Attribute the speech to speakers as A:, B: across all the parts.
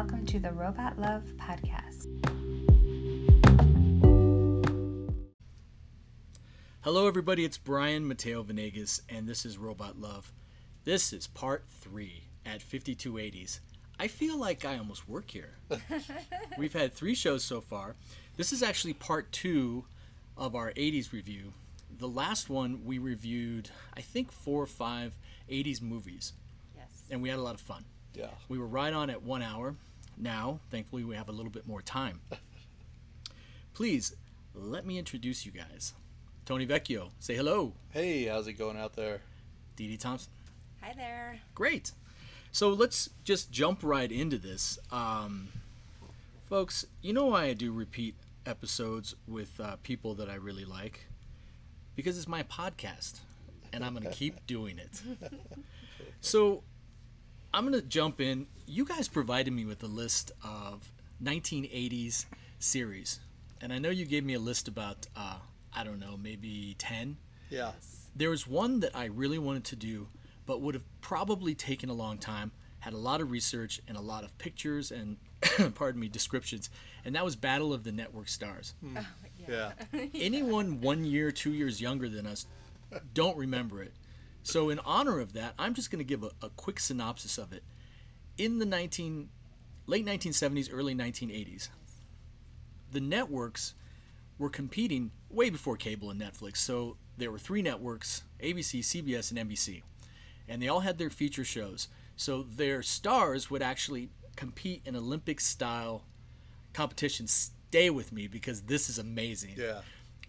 A: welcome to the Robot Love Podcast.
B: Hello, everybody. It's Brian Mateo Venegas, and this is Robot Love. This is part three at 5280s. I feel like I almost work here. We've had three shows so far. This is actually part two of our 80s review. The last one we reviewed, I think, four or five 80s movies,
A: Yes.
B: and we had a lot of fun.
C: Yeah.
B: We were right on at one hour. Now, thankfully, we have a little bit more time. Please let me introduce you guys. Tony Vecchio, say hello.
C: Hey, how's it going out there?
B: Dee Dee Thompson.
A: Hi there.
B: Great. So let's just jump right into this. Um, folks, you know why I do repeat episodes with uh, people that I really like? Because it's my podcast, and I'm going to keep doing it. So I'm going to jump in. You guys provided me with a list of 1980s series, and I know you gave me a list about, uh, I don't know, maybe 10
C: Yeah.
B: there was one that I really wanted to do, but would have probably taken a long time, had a lot of research and a lot of pictures and, pardon me, descriptions, and that was Battle of the Network Stars.
C: Yeah.
B: Anyone one year, two years younger than us don't remember it. So, in honor of that, I'm just going to give a, a quick synopsis of it. In the 19, late 1970s, early 1980s, the networks were competing way before cable and Netflix. So there were three networks ABC, CBS, and NBC. And they all had their feature shows. So their stars would actually compete in Olympic style competitions. Stay with me because this is amazing.
C: Yeah.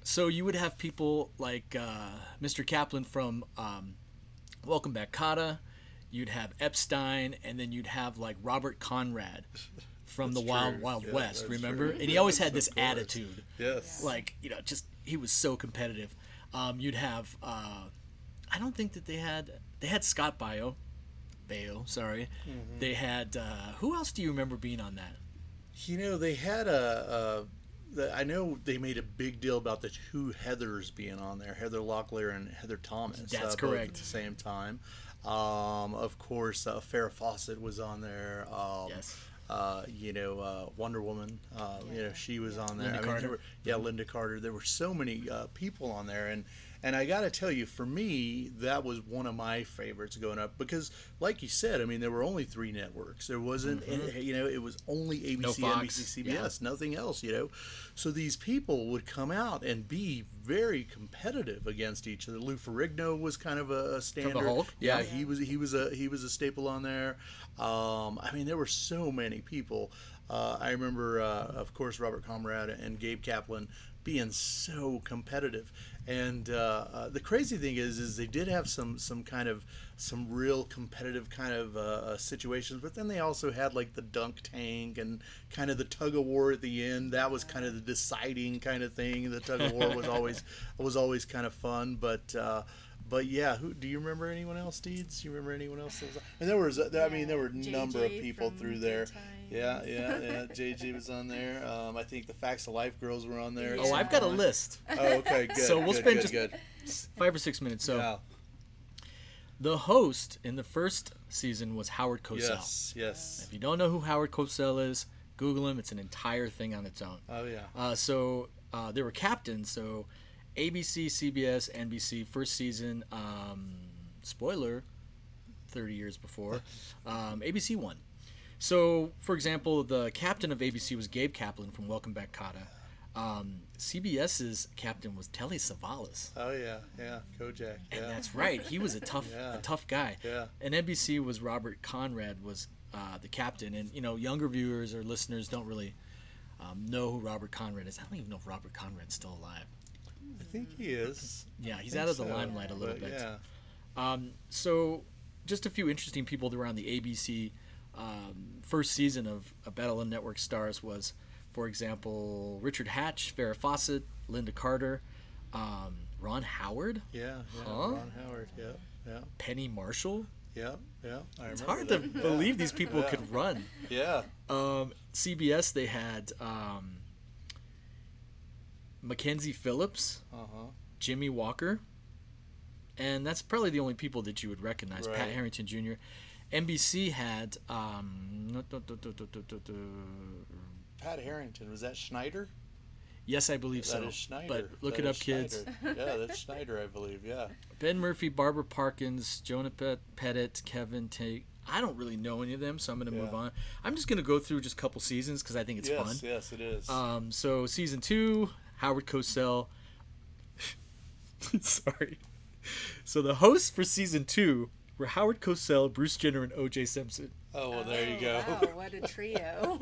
B: So you would have people like uh, Mr. Kaplan from um, Welcome Back, Kotter. You'd have Epstein, and then you'd have like Robert Conrad from the Wild
C: true.
B: Wild
C: Yeah,
B: West. Remember?
C: true.
B: And he always had this attitude
C: Yes.
B: like you know just he was so competitive um, you'd have uh, i don't think that they had they had scott bio baio sorry
C: Mm-hmm.
B: they had uh, who else do you remember being on that
C: You know, they had a. a the, I know they made a big deal about the two Heathers being on there, Heather Locklear and Heather Thomas.
B: That's
C: uh,
B: correct.
C: At the same time, um, of course, uh, Farrah Fawcett was on there. Um,
B: Yes.
C: Uh, you know, uh, Wonder Woman. Uh, You know, she was on there.
B: Lynda
C: I mean,
B: Carter.
C: there were, yeah, Lynda Carter. There were so many uh, people on there, and and I got to tell you, for me, that was one of my favorites going up because, like you said, I mean, there were only three networks. There wasn't, you know, it was only ABC,
B: Mm-hmm. No
C: NBC, CBS, nothing else. You know, so these people would come out and be very competitive against each other. Lou Ferrigno was kind of a, a standard.
B: Hulk?
C: Yeah,
B: Yeah.
C: he was he was a he was a staple on there. Um, I mean, there were so many people. Uh, I remember, uh, of course, Robert Conrad and Gabe Kaplan being so competitive. And uh, uh, the crazy thing is, is they did have some some kind of some real competitive kind of uh, uh, situations, but then they also had like the dunk tank and kind of the tug of war at the end. That was kind of the deciding kind of thing. The tug of war was always was always kind of fun, but. Uh, but yeah, who do you remember anyone else, Deeds? You remember anyone else? That was, and there was, I mean, there were a number of people
D: from
C: through there.
D: Good
C: Yeah, yeah, yeah. JJ was on there. Um, I think the Facts of Life girls were on there. at
B: oh i've got a list
C: Oh, okay, good.
B: So we'll
C: good,
B: spend
C: good,
B: just-
C: good.
B: five or six minutes so
C: Yeah.
B: the host in the first season was howard cosell
C: Yes, yes.
B: if you don't know who howard cosell is google him it's an entire thing on its own
C: Oh yeah.
B: Uh, so uh, there were captains. So ABC, CBS, NBC, first season. Um, spoiler, thirty years before, um, ABC won. So, for example, the captain of ABC was Gabe Kaplan from Welcome Back, Kotter. Um, CBS's captain was Telly Savalas.
C: Oh yeah, yeah. Kojak.
B: And that's right. He was a tough,
C: Yeah.
B: a tough guy.
C: Yeah.
B: And NBC was Robert Conrad was uh, the captain. And you know, younger viewers or listeners don't really um, know who Robert Conrad is. I don't even know if Robert Conrad's still alive.
C: I think he is.
B: Yeah, he's out of the
C: so,
B: limelight a little bit.
C: Yeah.
B: Um, so, just a few interesting people that were on the ABC um, first season of A Battle of Network Stars was, for example, Richard Hatch, Farrah Fawcett, Lynda Carter, um, Ron Howard,
C: Yeah. Yeah.
B: Huh?
C: Ron Howard. Yeah. Yeah.
B: Penny Marshall.
C: Yeah. Yeah. I
B: It's hard to
C: that.
B: believe these people
C: Yeah.
B: could run.
C: Yeah.
B: Um, CBS, they had um, Mackenzie Phillips,
C: Uh huh.
B: Jimmie Walker, and that's probably the only people that you would recognize. Pat Harrington Jr. NBC had um,
C: Pat Harrington was that Schneider?
B: yes, I believe
C: That
B: so.
C: is Schneider.
B: But look
C: That
B: it up, kids.
C: Schneider. yeah, that's Schneider, I believe. Yeah.
B: Ben Murphy, Barbara Parkins, Jonah Pet- Pettit, Kevin Tate. I don't really know any of them, so I'm going to move on. I'm just going to go through just a couple seasons because I think it's
C: yes,
B: fun.
C: yes, it is.
B: Um, so season two, Howard Cosell. Sorry. So the hosts for season two were Howard Cosell, Bruce Jenner, and O.J. Simpson.
C: oh well, there you
A: Oh,
C: go.
A: Wow, what a trio.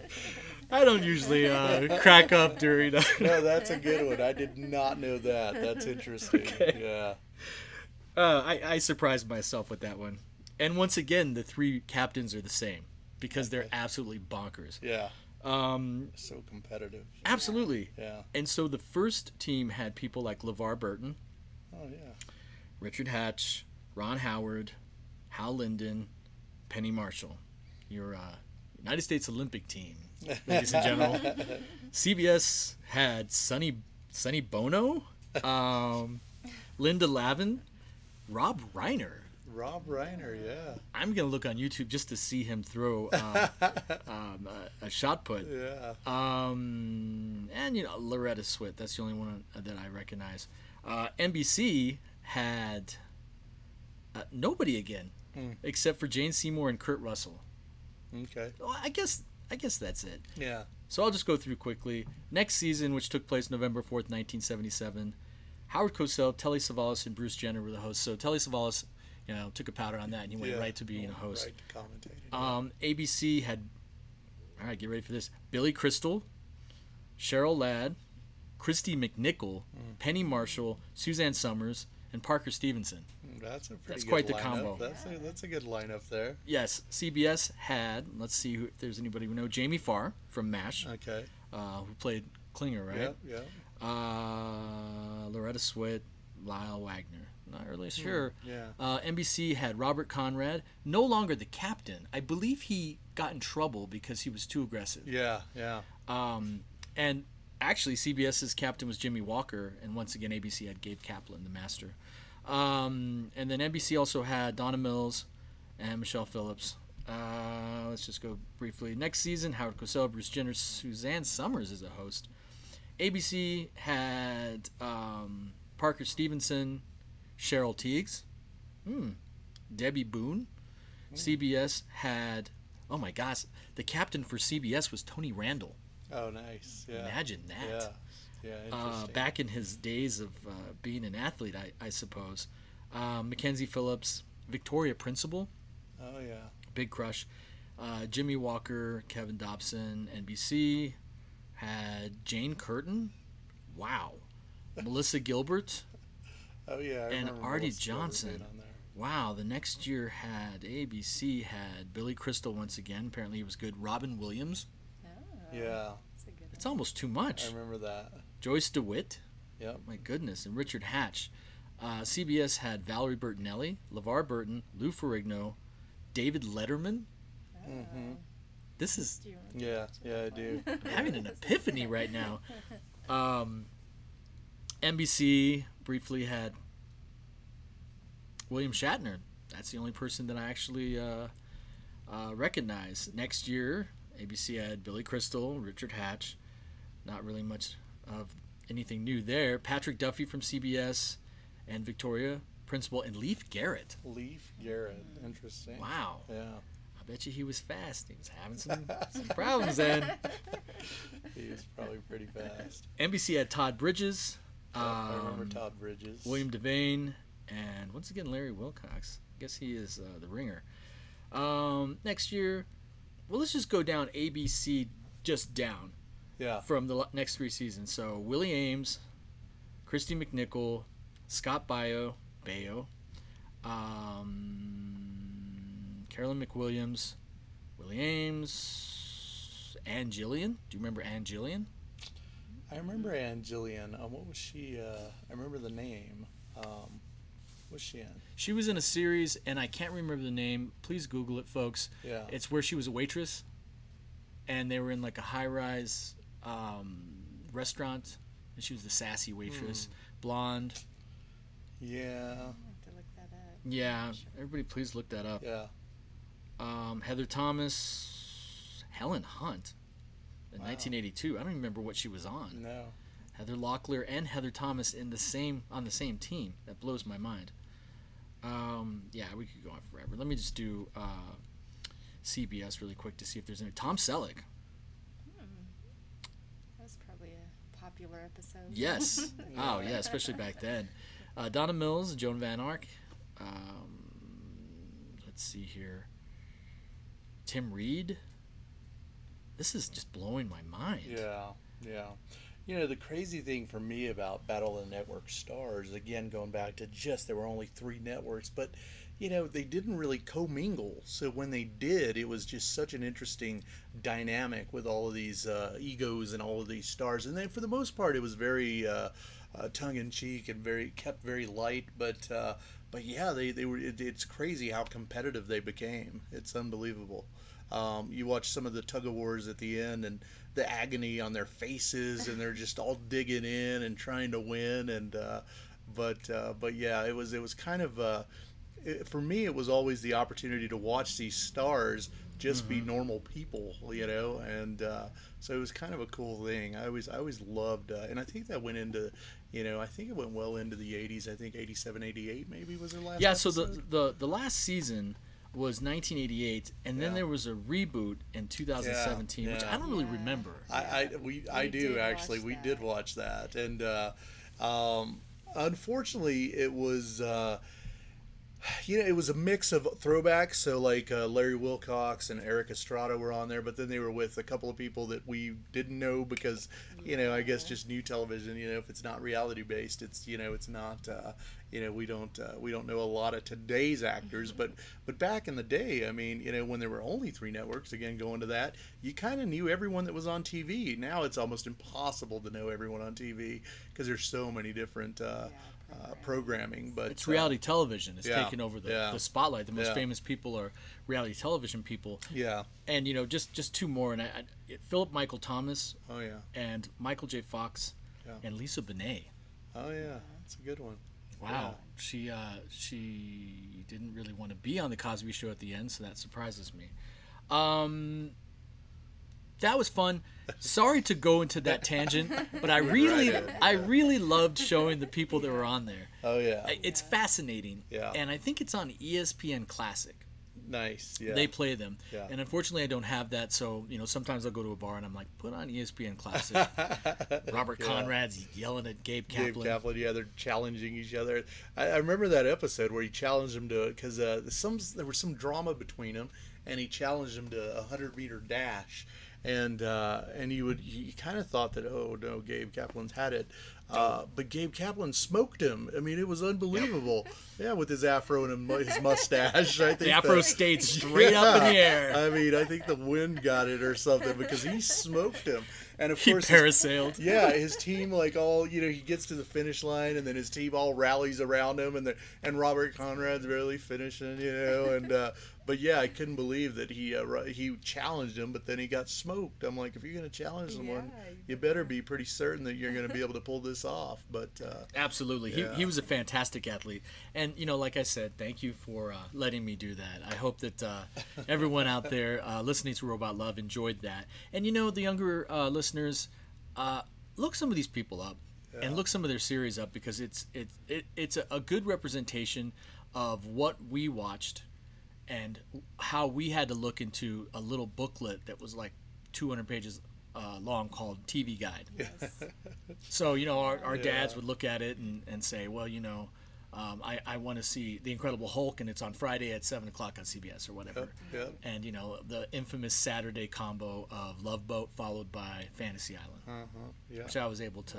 B: I don't usually uh, crack up during. Uh,
C: no, that's a good one. I did not know that. That's interesting.
B: Okay.
C: Yeah.
B: uh, I, I surprised myself with that one. And once again, the three captains are the same because they're absolutely bonkers.
C: Yeah.
B: Um,
C: So competitive.
B: absolutely.
C: Yeah.
B: And so the first team had people like LeVar Burton,
C: Oh yeah.
B: Richard Hatch, Ron Howard, Hal Linden, Penny Marshall. Your uh, United States Olympic team, ladies and gentlemen. CBS had Sonny Sonny Bono, um, Linda Lavin, Rob Reiner.
C: Rob Reiner. Yeah.
B: I'm gonna look on YouTube just to see him throw uh, um, a, a shot put.
C: Yeah.
B: Um, and you know Loretta Swit. That's the only one that I recognize. Uh, NBC had uh, nobody again,
C: Hmm.
B: except for Jane Seymour and Kurt Russell.
C: Okay.
B: Well, I guess I guess that's it.
C: Yeah.
B: So I'll just go through quickly. Next season, which took place November fourth, nineteen seventy-seven, Howard Cosell, Telly Savalas, and Bruce Jenner were the hosts. So Telly Savalas, you know, took a powder on that, and he went
C: yeah.
B: right to being a host.
C: Right to commentating.
B: Um, ABC had, all right, get ready for this. Billy Crystal, Cheryl Ladd, Kristy McNichol,
C: Mm.
B: Penny Marshall, Suzanne Somers, and Parker Stevenson.
C: that's a pretty
B: that's
C: good
B: quite the combo.
C: That's a, that's a good lineup there.
B: Yes, CBS had, let's see who, if there's anybody we know, Jamie Farr from MASH,
C: Okay.
B: uh, who played Klinger, right?
C: Yep. Yep.
B: Uh, Loretta Swit, Lyle Wagner. Not really sure.
C: Yeah.
B: Uh, NBC had Robert Conrad, no longer the captain. I believe he got in trouble because he was too aggressive.
C: Yeah. Yeah.
B: Um, and actually, CBS's captain was Jimmie Walker, and once again, ABC had Gabe Kaplan, the master. Um, and then NBC also had Donna Mills and Michelle Phillips. Uh, let's just go briefly. Next season, Howard Cosell, Bruce Jenner, Suzanne Somers is a host. ABC had um, Parker Stevenson, Cheryl Tiegs, hmm, Debby Boone. CBS had, oh my gosh, the captain for CBS was Tony Randall.
C: Oh, nice. Yeah.
B: Imagine that.
C: Yeah. Yeah.
B: Uh, back in his days of uh, being an athlete, I, I suppose. Um, Mackenzie Phillips, Victoria Principal,
C: oh yeah.
B: big crush. Uh, Jimmie Walker, Kevin Dobson, NBC had Jane Curtin. Wow. Melissa Gilbert.
C: Oh yeah. I
B: And
C: Arte
B: Johnson.
C: on there.
B: Wow. The next year had ABC had Billy Crystal once again. Apparently he was good. Robin Williams.
A: Oh,
C: Yeah.
A: that's a good
B: It's almost too much.
C: I remember that.
B: Joyce DeWitt.
C: Yep.
B: My goodness, and Richard Hatch. Uh, CBS had Valerie Bertinelli, LeVar Burton, Lou Ferrigno, David Letterman.
C: Mm-hmm.
B: This is
A: Do you want
C: Yeah. Yeah. I do.
B: I'm having an epiphany right now. Um, NBC briefly had William Shatner. That's the only person that I actually uh, uh, recognize. Next year, ABC had Billy Crystal, Richard Hatch. Not really much of anything new there. Patrick Duffy from CBS, and Victoria Principal, and Leif Garrett.
C: Leif Garrett. Interesting.
B: Wow.
C: Yeah.
B: I bet you he was fast. He was having some, some problems then.
C: He was probably pretty fast.
B: NBC had Todd Bridges.
C: I remember
B: um,
C: Todd Bridges.
B: William Devane, and once again Larry Wilcox. I guess he is uh, the ringer. Um, next year, well, let's just go down ABC, just down
C: Yeah.
B: from the next three seasons. So Willie Aames, Kristy McNichol, Scott Baio, Baio, um, Caroline McWilliams, Willie Aames, Ann Jillian. Do you remember Ann Jillian?
C: I remember Ann Jillian. Uh, what was she? Uh, I remember the name. Um, what was she in?
B: She was in a series, and I can't remember the name. Please Google it, folks.
C: Yeah.
B: It's where she was a waitress, and they were in like a high-rise um, restaurant, and she was the sassy waitress, blonde.
C: yeah.
A: I have to look that up.
B: Yeah, everybody, please look that up.
C: Yeah.
B: Um, Heather Thomas, Helen Hunt, in 1982. I don't even remember what she was on.
C: No.
B: Heather Locklear and Heather Thomas in the same on the same team. That blows my mind. Um, yeah, we could go on forever. Let me just do uh, CBS really quick to see if there's any. Tom Selleck.
A: That was probably a popular episode.
B: Yes. oh yeah, especially back then. Uh, Donna Mills, Joan Van Ark. Um, let's see here. Tim Reid. This is just blowing my mind.
C: Yeah, yeah. You know, the crazy thing for me about Battle of the Network Stars, again, going back to just there were only three networks, but, you know, they didn't really commingle. So when they did, it was just such an interesting dynamic with all of these uh, egos and all of these stars. And then for the most part, it was very uh, uh, tongue in cheek and very kept very light. But, uh, but yeah, they, they were. It, it's crazy how competitive they became. It's unbelievable. Um, you watch some of the tug of wars at the end and the agony on their faces, and they're just all digging in and trying to win. And uh, but uh, but yeah, it was it was kind of uh, it, for me. It was always the opportunity to watch these stars just be normal people, you know, and uh, so it was kind of a cool thing. I always I always loved, uh, and I think that went into, you know, I think it went well into the '80s. I think '87, '88 maybe was their last.
B: Yeah, so the, the the last season was 1988, and then
C: Yeah.
B: there was a reboot in 2017, which
C: yeah.
B: I don't really
A: Yeah.
B: remember.
C: I, I we I do actually. We did watch that, and uh, um, unfortunately, it was. Uh, you know, it was a mix of throwbacks. So, like uh, Larry Wilcox and Erik Estrada were on there, but then they were with a couple of people that we didn't know because, you know, I guess just new television. You know, if it's not reality based, it's you know, it's not. Uh, you know, we don't uh, we don't know a lot of today's actors, but but back in the day, I mean, you know, when there were only three networks, again going to that, you kind of knew everyone that was on TV. Now it's almost impossible to know everyone on TV because there's so many different uh, uh, programming. But
B: It's
C: uh,
B: reality television. It's
C: yeah,
B: taking over the,
C: yeah.
B: the spotlight. The most
C: Yeah.
B: famous people are reality television people.
C: yeah.
B: And you know, just just two more. And I, I, Philip Michael Thomas
C: Oh yeah.
B: and Michael J. Fox
C: Yeah.
B: and Lisa Bonet.
C: Oh yeah. That's a good one.
B: Wow, she uh, she didn't really want to be on the Cosby Show at the end, so that surprises me. Um, that was fun. Sorry to go into that tangent, but I really,
C: right.
B: I really loved showing the people that were on there.
C: Oh yeah.
B: It's fascinating,
C: Yeah.
B: and I think it's on ESPN Classic.
C: nice. Yeah.
B: They play them,
C: Yeah.
B: and unfortunately, I don't have that. So you know, sometimes I'll go to a bar and I'm like, put on ESPN Classic. Robert
C: Yeah.
B: Conrad's yelling at Gabe Kaplan.
C: Gabe
B: Kaplan.
C: Yeah, they're challenging each other. I, I remember that episode where he challenged him to it because uh, some there was some drama between them, and he challenged him to a hundred meter dash, and uh, and you would you kind of thought that oh no, Gabe Kaplan's had it, uh, but Gabe Kaplan smoked him. I mean, it was unbelievable. yeah, with his afro and his mustache. I think
B: The afro
C: that-
B: stayed straight up in the air.
C: I mean, I think the wind got it or something because he smoked him, and of
B: He
C: course his
B: parasailed.
C: yeah, his team like all you know he gets to the finish line and then his team all rallies around him and the, and Robert Conrad's barely finishing, you know, and uh, but yeah, I couldn't believe that he uh, he challenged him, but then he got smoked. I'm like, if you're gonna challenge someone,
A: Yeah,
C: you better be pretty certain that you're gonna be able to pull this off. But uh,
B: Absolutely.
C: Yeah.
B: He, he was a fantastic athlete. And, you know, like I said, thank you for uh, letting me do that. I hope that uh, everyone out there uh, listening to Robot Love enjoyed that. And, you know, the younger uh, listeners, uh, look some of these people up and look some of their series up because it's, it, it, it's a, a good representation of what we watched and how we had to look into a little booklet that was like 200 pages uh, long called TV Guide. Yes. So you know, our, our dads
C: Yeah.
B: would look at it and, and say, well, you know, um, I, I want to see the Incredible Hulk, and it's on Friday at seven o'clock on CBS or whatever.
C: yep.
B: And you know, the infamous Saturday combo of Love Boat followed by Fantasy Island,
C: uh-huh, yeah,
B: which I was able to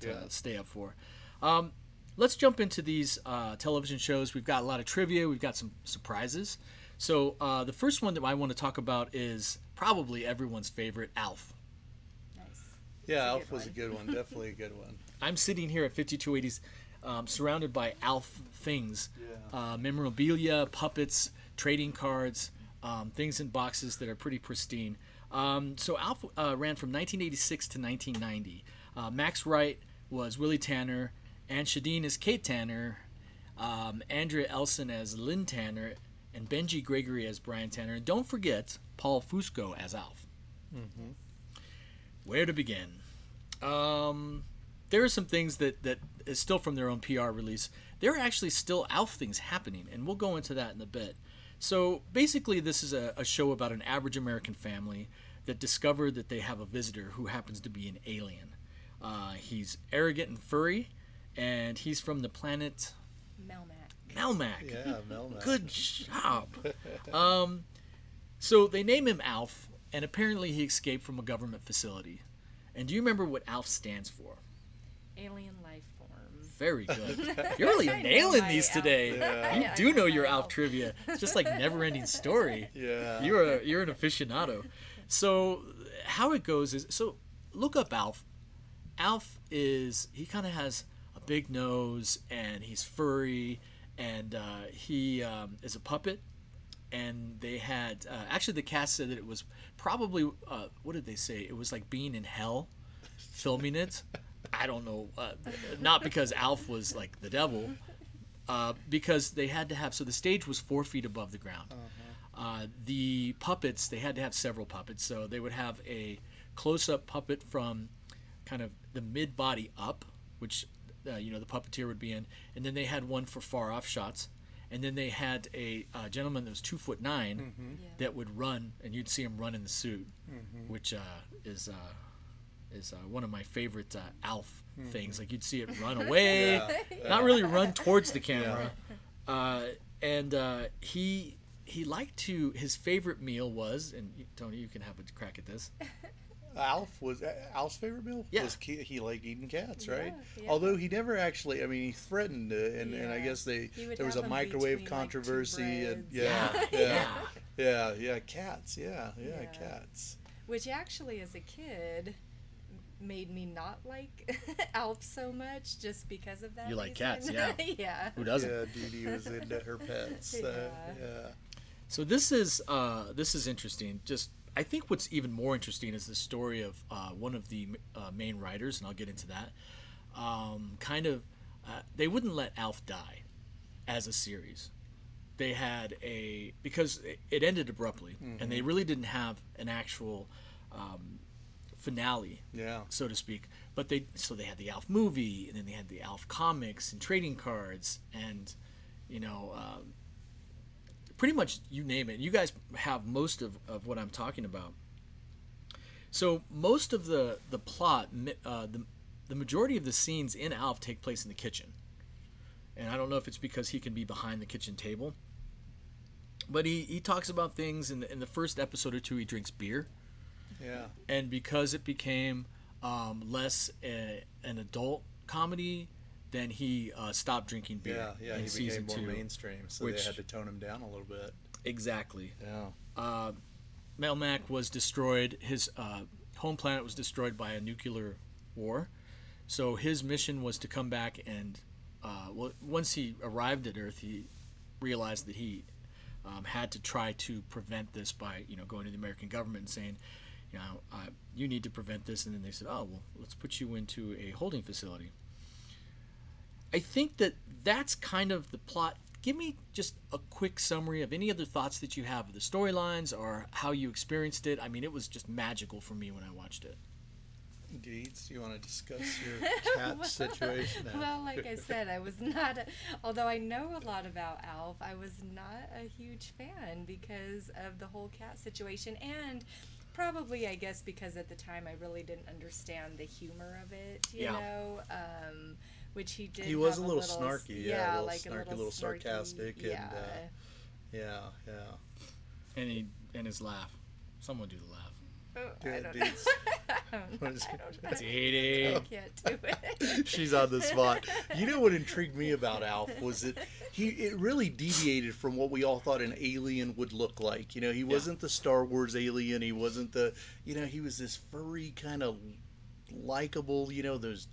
B: to
C: Yeah.
B: stay up for. Um, let's jump into these uh, television shows. We've got a lot of trivia. We've got some surprises. So uh, the first one that I want to talk about is probably everyone's favorite, Alf.
A: Nice.
C: yeah.
A: That's
C: Alf
A: good
C: was a good one, definitely a good one.
B: I'm sitting here at 5280s, um, surrounded by Alf things,
C: Yeah.
B: uh, memorabilia, puppets, trading cards, um, things in boxes that are pretty pristine. Um, so Alf uh, ran from 1986 to 1990. Uh, Max Wright was Willie Tanner, and Schedeen is Kate Tanner. um, Andrea Elson as Lynn Tanner, and Benji Gregory as Brian Tanner. And don't forget Paul Fusco as Alf. Where to begin? Um, there are some things that that is still from their own PR release. There are actually still Alf things happening, and we'll go into that in a bit. So basically, this is a, a show about an average American family that discovered that they have a visitor who happens to be an alien. Uh, he's arrogant and furry, and he's from the planet
A: Melmac.
B: Melmac.
C: Yeah, Melmac.
B: Good job. um, so they name him Alf, and apparently he escaped from a government facility. And do you remember what Alf stands for?
A: Alien life form.
B: Very good. You're really nailing these
A: Alf.
B: today.
C: Yeah.
B: You
A: Yeah,
B: do
A: know
B: know
A: my
B: your Alf
A: Alf.
B: trivia. It's just like never-ending story.
C: Yeah.
B: You're a you're an aficionado. So how it goes is so look up Alf. Alf is he kind of has a big nose and he's furry and uh, he um, is a puppet. And they had uh, actually the cast said that it was probably uh, what did they say? It was like being in hell, filming it. I don't know, uh, not because Alf was like the devil, uh, because they had to have so the stage was four feet above the ground. Uh, the puppets they had to have several puppets, so they would have a close-up puppet from kind of the mid-body up, which uh, you know the puppeteer would be in, and then they had one for far-off shots, and then they had a uh, gentleman that was two foot 9
A: Yeah.
B: that would run, and you'd see him run in the suit, which uh, is. Uh, is uh, one of my favorite uh, Alf things. Like you'd see it run away,
C: Yeah,
B: not really run towards the camera. Uh, and uh, he he liked to his favorite meal was, and Tony, you can have a crack at this.
C: Alf was Alf's favorite meal.
B: Yeah.
C: was he, he liked eating cats, right?
A: Yeah, yeah.
C: Although he never actually. I mean, he threatened, uh, and and I guess they there was
A: have
C: a
A: 'em
C: microwave
A: between, like,
C: controversy, and yeah,
B: Yeah,
C: yeah, yeah, yeah, cats, yeah, yeah,
A: Yeah.
C: cats.
A: Which actually, as a kid, made me not like Alf so much just because of that.
B: You like
A: reason.
B: cats, yeah.
A: yeah.
B: Who doesn't?
C: Yeah, Dee Dee was into her pets. Uh,
A: Yeah.
C: yeah.
B: So this is uh, this is interesting. Just I think what's even more interesting is the story of uh, one of the uh, main writers, and I'll get into that. Um, kind of, uh, they wouldn't let Alf die as a series. They had a because it- ended abruptly, and they really didn't have an actual um, finale
C: Yeah.
B: so to speak. But they so they had the Alf movie, and then they had the Alf comics and trading cards, and you know, um, pretty much you name it. You guys have most of, of what I'm talking about. So most of the the plot, uh, the the majority of the scenes in Alf take place in the kitchen, and I don't know if it's because he can be behind the kitchen table. But he, he talks about things in the, in the first episode or two. He drinks beer
C: Yeah.
B: and because it became um, less a, an adult comedy, then he uh, stopped drinking beer
C: Yeah, yeah,
B: in
C: he
B: season
C: became more
B: two.
C: mainstream, so
B: which-
C: they had to tone him down a little bit.
B: Exactly.
C: Yeah.
B: Uh, Melmac was destroyed. His uh, home planet was destroyed by a nuclear war. So his mission was to come back and, uh, well, once he arrived at Earth, he realized that he um, had to try to prevent this by, you know, going to the American government and saying, you know, uh, you need to prevent this. And then they said, oh, well, let's put you into a holding facility. I think that that's kind of the plot. Give me just a quick summary of any other thoughts that you have of the storylines or how you experienced it. I mean, it was just magical for me when I watched it.
C: Deeds, you want to discuss your cat situation? now?
A: Well, like I said, I was not, a, although I know a lot about Alf, I was not a huge fan because of the whole cat situation. And probably, I guess, because at the time I really didn't understand the humor of it, you
B: Yeah.
A: know? Um, which he did.
C: He was
A: have
C: a little
A: s-
C: snarky, yeah, a little
A: like
C: snarky,
A: a little,
C: little
A: snarky,
C: sarcastic, and,
A: yeah.
C: uh, yeah, yeah.
B: And he and his laugh. Someone do the laugh.
A: Oh,
C: Yeah,
A: I don't
C: Deeds.
A: know. I
C: it?
A: don't know.
B: Dee
A: I can't do it.
C: She's on the spot. You know what intrigued me about Alf was that he it really deviated from what we all thought an alien would look like. You know, he wasn't the Star Wars alien. He wasn't the you know he was this furry kind of likable. You know those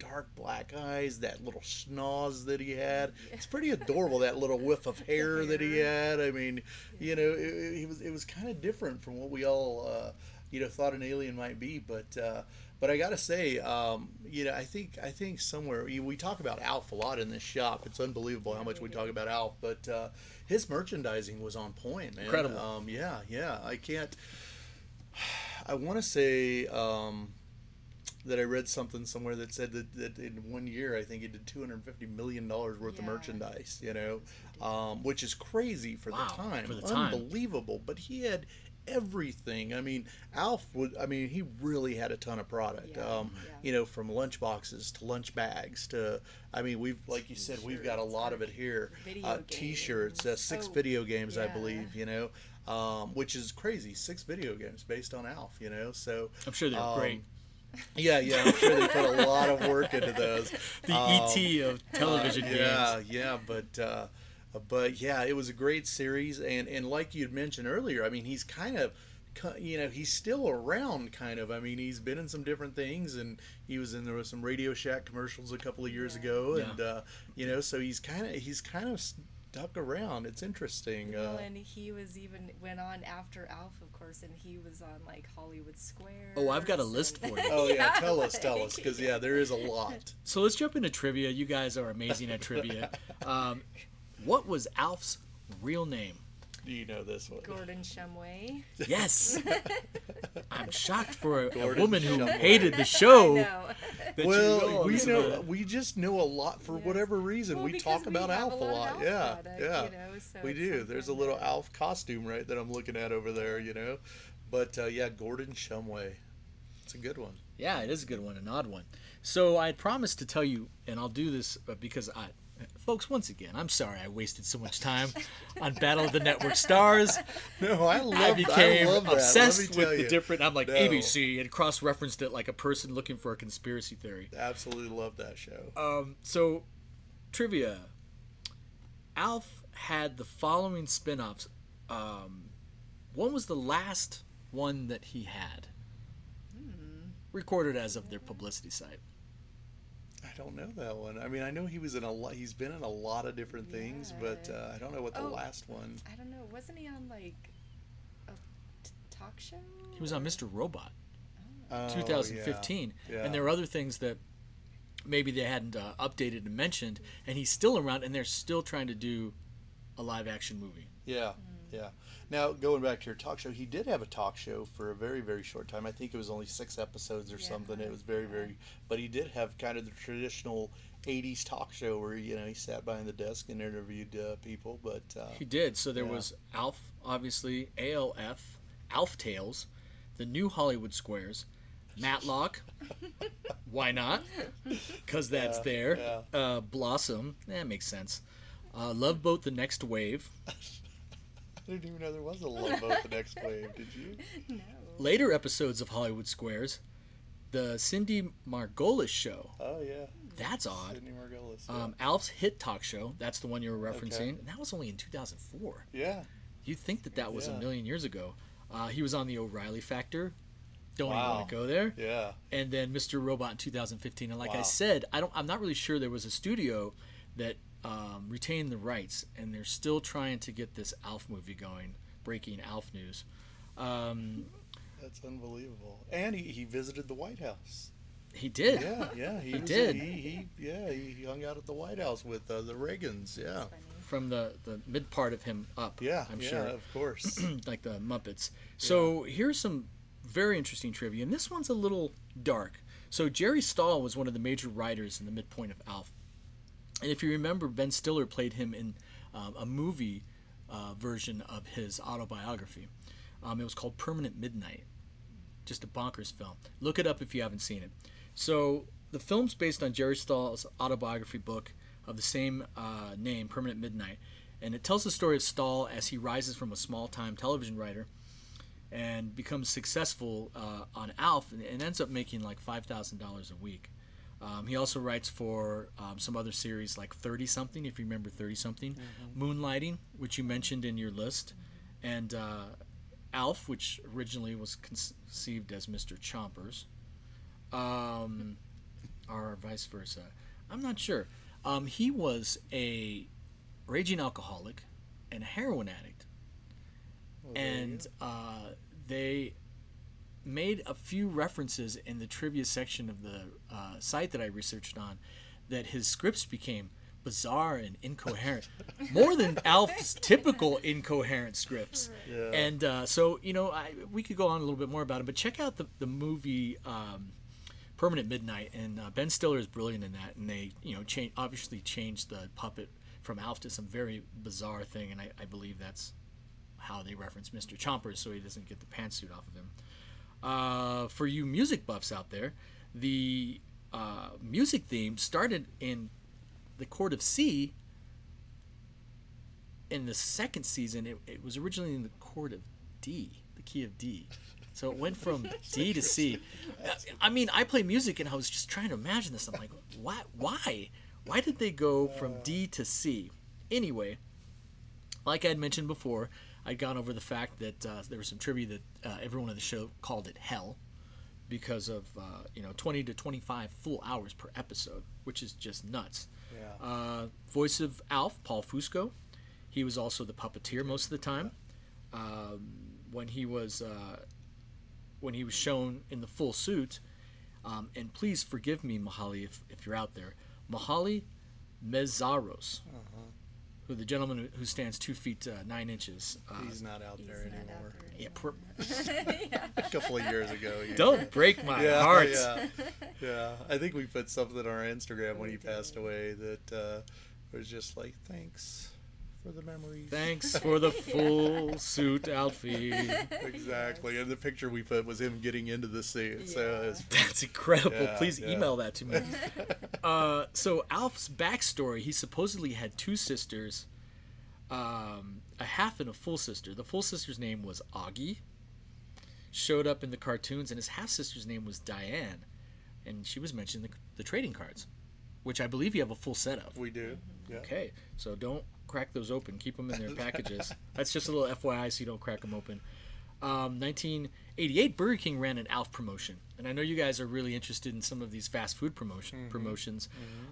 C: dark black eyes, that little schnoz that he had. It's pretty adorable. That little whiff of hair that he had. I mean, you know, it, it, he was it was kind of different from what we all uh, you know thought an alien might be. But uh, But I gotta say, um, you know, I think I think somewhere we talk about Alf a lot in this shop. It's unbelievable how much we talk about Alf, but uh, his merchandising was on point, man.
B: Incredible.
C: Um, yeah, yeah. I can't. I want to say um, that I read something somewhere that said that, that in one year I think he did two hundred fifty million dollars worth of merchandise. You know, um, which is crazy for
B: Wow,
C: the time.
B: for the time.
C: Unbelievable. But he had everything. I mean, Alf would. I mean, he really had a ton of product.
A: Yeah,
C: um,
A: yeah.
C: You know, from lunch boxes to lunch bags to. I mean, we've like you said, we've got a lot of it here.
A: video
C: Uh, T-shirts, uh, six
A: Oh,
C: video games, I believe. You know. Um, which is crazy. Six video games based on Alf, you know. So
B: I'm sure they're
C: um,
B: great.
C: Yeah, yeah. I'm sure they put a lot of work into those.
B: The
C: Um,
B: ET of television
C: yeah,
B: games.
C: yeah, yeah, but uh, but yeah, it was a great series, and and like you'd mentioned earlier, I mean, he's kind of, you know, he's still around, kind of. I mean, he's been in some different things, and he was in there was some Radio Shack commercials a couple of years
A: Yeah.
C: ago,
B: Yeah.
C: and uh, you know, so he's kind of he's kind of stuck around. It's interesting.
A: Well,
C: Uh,
A: and he was even went on after Alf, of course, and he was on like Hollywood Square.
B: Oh, I've got a list for you.
C: oh yeah, tell us, tell us, because yeah, there is a lot.
B: So let's jump into trivia. You guys are amazing at trivia. Um, what was Alf's real name?
C: Do you know this one?
A: Gordon Shumway.
B: Yes. I'm shocked for a, a
C: Gordon
B: woman who
C: Shumway.
B: hated the show. That
C: Well,
B: know
C: we know
B: about
C: we just know a lot for
A: Yes.
C: whatever reason.
A: Well,
C: we talk
A: we
C: about
A: have
C: Alf
A: a
C: a
A: lot of. Alf
C: yeah,
A: product,
C: yeah.
A: you know, so
C: we do. There's a little
A: that-
C: Alf costume right that I'm looking at over there. You know, but uh, yeah, Gordon Shumway. It's a good one.
B: Yeah, it is a good one, an odd one. So I had promised to tell you, and I'll do this uh, because I, folks, once again, I'm sorry I wasted so much time on Battle of the Network Stars.
C: No, I love.
B: I became
C: love. Let me
B: obsessed with the different. I'm like
C: No.
B: ABC and cross-referenced it like a person looking for a conspiracy theory.
C: Absolutely love that show.
B: Um, so, trivia. Alf had the following spin-offs. Um, one was the last one that he had. Recorded as of their publicity site.
C: I don't know that one. I mean, I know he was in a lot. He's been in a lot of different things, but uh, I don't know what the
A: Oh.
C: last one.
A: I don't know. Wasn't he on like a t- talk show?
B: He was on Mr. Robot,
C: Oh,
B: 2015,
C: yeah.
B: and there were other things that maybe they hadn't uh, updated and mentioned, and he's still around, and they're still trying to do a live-action movie.
C: Yeah, yeah. Now going back to your talk show, he did have a talk show for a very very short time. I think it was only six episodes or
A: Yeah.
C: something. It was very very, but he did have kind of the traditional '80s talk show where you know he sat behind the desk and interviewed uh, people. But uh,
B: He did. So there
C: Yeah.
B: was Alf, obviously, ALF, Alf Tales, the new Hollywood Squares, Matlock. Why not? Because that's
C: Yeah,
B: there.
C: yeah.
B: Uh, Blossom. That makes sense. Uh, Love Boat: The Next Wave.
C: I didn't even know there was a love boat the next wave. Did you?
A: No.
B: Later episodes of Hollywood Squares, the Cindy Margolis show.
C: Oh yeah,
B: That's odd.
C: Sidney Margolis. Yeah.
B: Um, Alf's hit talk show. That's the one you were referencing.
C: Okay.
B: And that was only in 2004.
C: yeah.
B: You'd think that that was a million years ago. Uh, he was on the O'Reilly Factor. Don't even want to go there.
C: Yeah.
B: And then Mr. Robot in 2015. And like I said, I don't. I'm not really sure there was a studio that um, retained the rights, and they're still trying to get this Alf movie going. Breaking Alf news. Um,
C: That's unbelievable. And he, he visited the White House.
B: he did.
C: Yeah, yeah. He,
B: He
C: was-
B: did.
C: He, he yeah he, he hung out at the White House with uh, the Reagans. Yeah.
B: From the the mid part of him up.
C: Yeah.
B: I'm
C: yeah,
B: sure.
C: Of course.
B: like the Muppets. So here's some very interesting trivia, and this one's a little dark. So Jerry Stahl was one of the major writers in the midpoint of Alf, and if you remember, Ben Stiller played him in um, a movie uh, version of his autobiography. Um, it was called Permanent Midnight, just a bonkers film. Look it up if you haven't seen it. So the film's based on Jerry Stahl's autobiography book of the same uh, name, Permanent Midnight, and it tells the story of Stahl as he rises from a small-time television writer and becomes successful uh, on Alf and, and ends up making like five thousand dollars a week. Um, he also writes for um, some other series like Thirty Something, if you remember Thirty Something, Moonlighting, which you mentioned in your list, and uh, Alf, which originally was conceived as Mr. Chompers, um, or vice versa. I'm not sure. Um, he was a raging alcoholic and a heroin addict
C: Well,
B: and uh, they made a few references in the trivia section of the uh, site that I researched on that his scripts became bizarre and incoherent, more than Alf's typical incoherent scripts.
C: Yeah.
B: And uh, so, you know, I, we could go on a little bit more about it, but check out the, the movie um, Permanent Midnight, and uh, Ben Stiller is brilliant in that. And they, you know, change, obviously changed the puppet from Alf to some very bizarre thing, and I, I believe that's how they reference Mr. Chompers so he doesn't get the pantsuit off of him. Uh, for you music buffs out there, the uh, music theme started in the chord of C. In the second season, it, it was originally in the chord of D, the key of D. So it went from D to C. I mean, I play music and I was just trying to imagine this. I'm like, why? Why? Why did they go from D to C? Anyway, like I had mentioned before, I'd gone over the fact that uh, there was some trivia that uh, everyone on the show called it hell because of uh, you know 20 to 25 full hours per episode, which is just nuts.
C: Yeah.
B: Uh, voice of Alf, Paul Fusco. He was also the puppeteer most of the time. Um, when he was uh, when he was shown in the full suit, um, and please forgive me, Mihaly, if, if you're out there, Mihaly Meszaros, who the gentleman who, who stands two feet uh, nine inches. Uh,
C: He's not out there
A: He's not out
C: anymore.
A: there
B: yeah, per-
C: A couple of years ago. yeah.
B: don't break my
C: yeah,
B: heart.
C: Yeah, yeah. I think we put something on our Instagram when he passed away that uh, was just like, thanks for the memories.
B: Thanks for the full suit, Alfie.
C: Exactly. And the picture we put was him getting into the suit. So it's
B: That's incredible.
C: Yeah,
B: Please
C: yeah.
B: email that to me. uh, so Alf's backstory: he supposedly had two sisters, um, a half and a full sister. The full sister's name was Augie. Showed up in the cartoons, and his half sister's name was Diane, and she was mentioned in the, the trading cards, which I believe you have a full set of.
C: we do. Yeah.
B: Okay, so don't crack those open. Keep them in their packages. That's just a little FYI, so you don't crack them open. Um, 1988, Burger King ran an Alf promotion, and I know you guys are really interested in some of these fast food promotion promotions.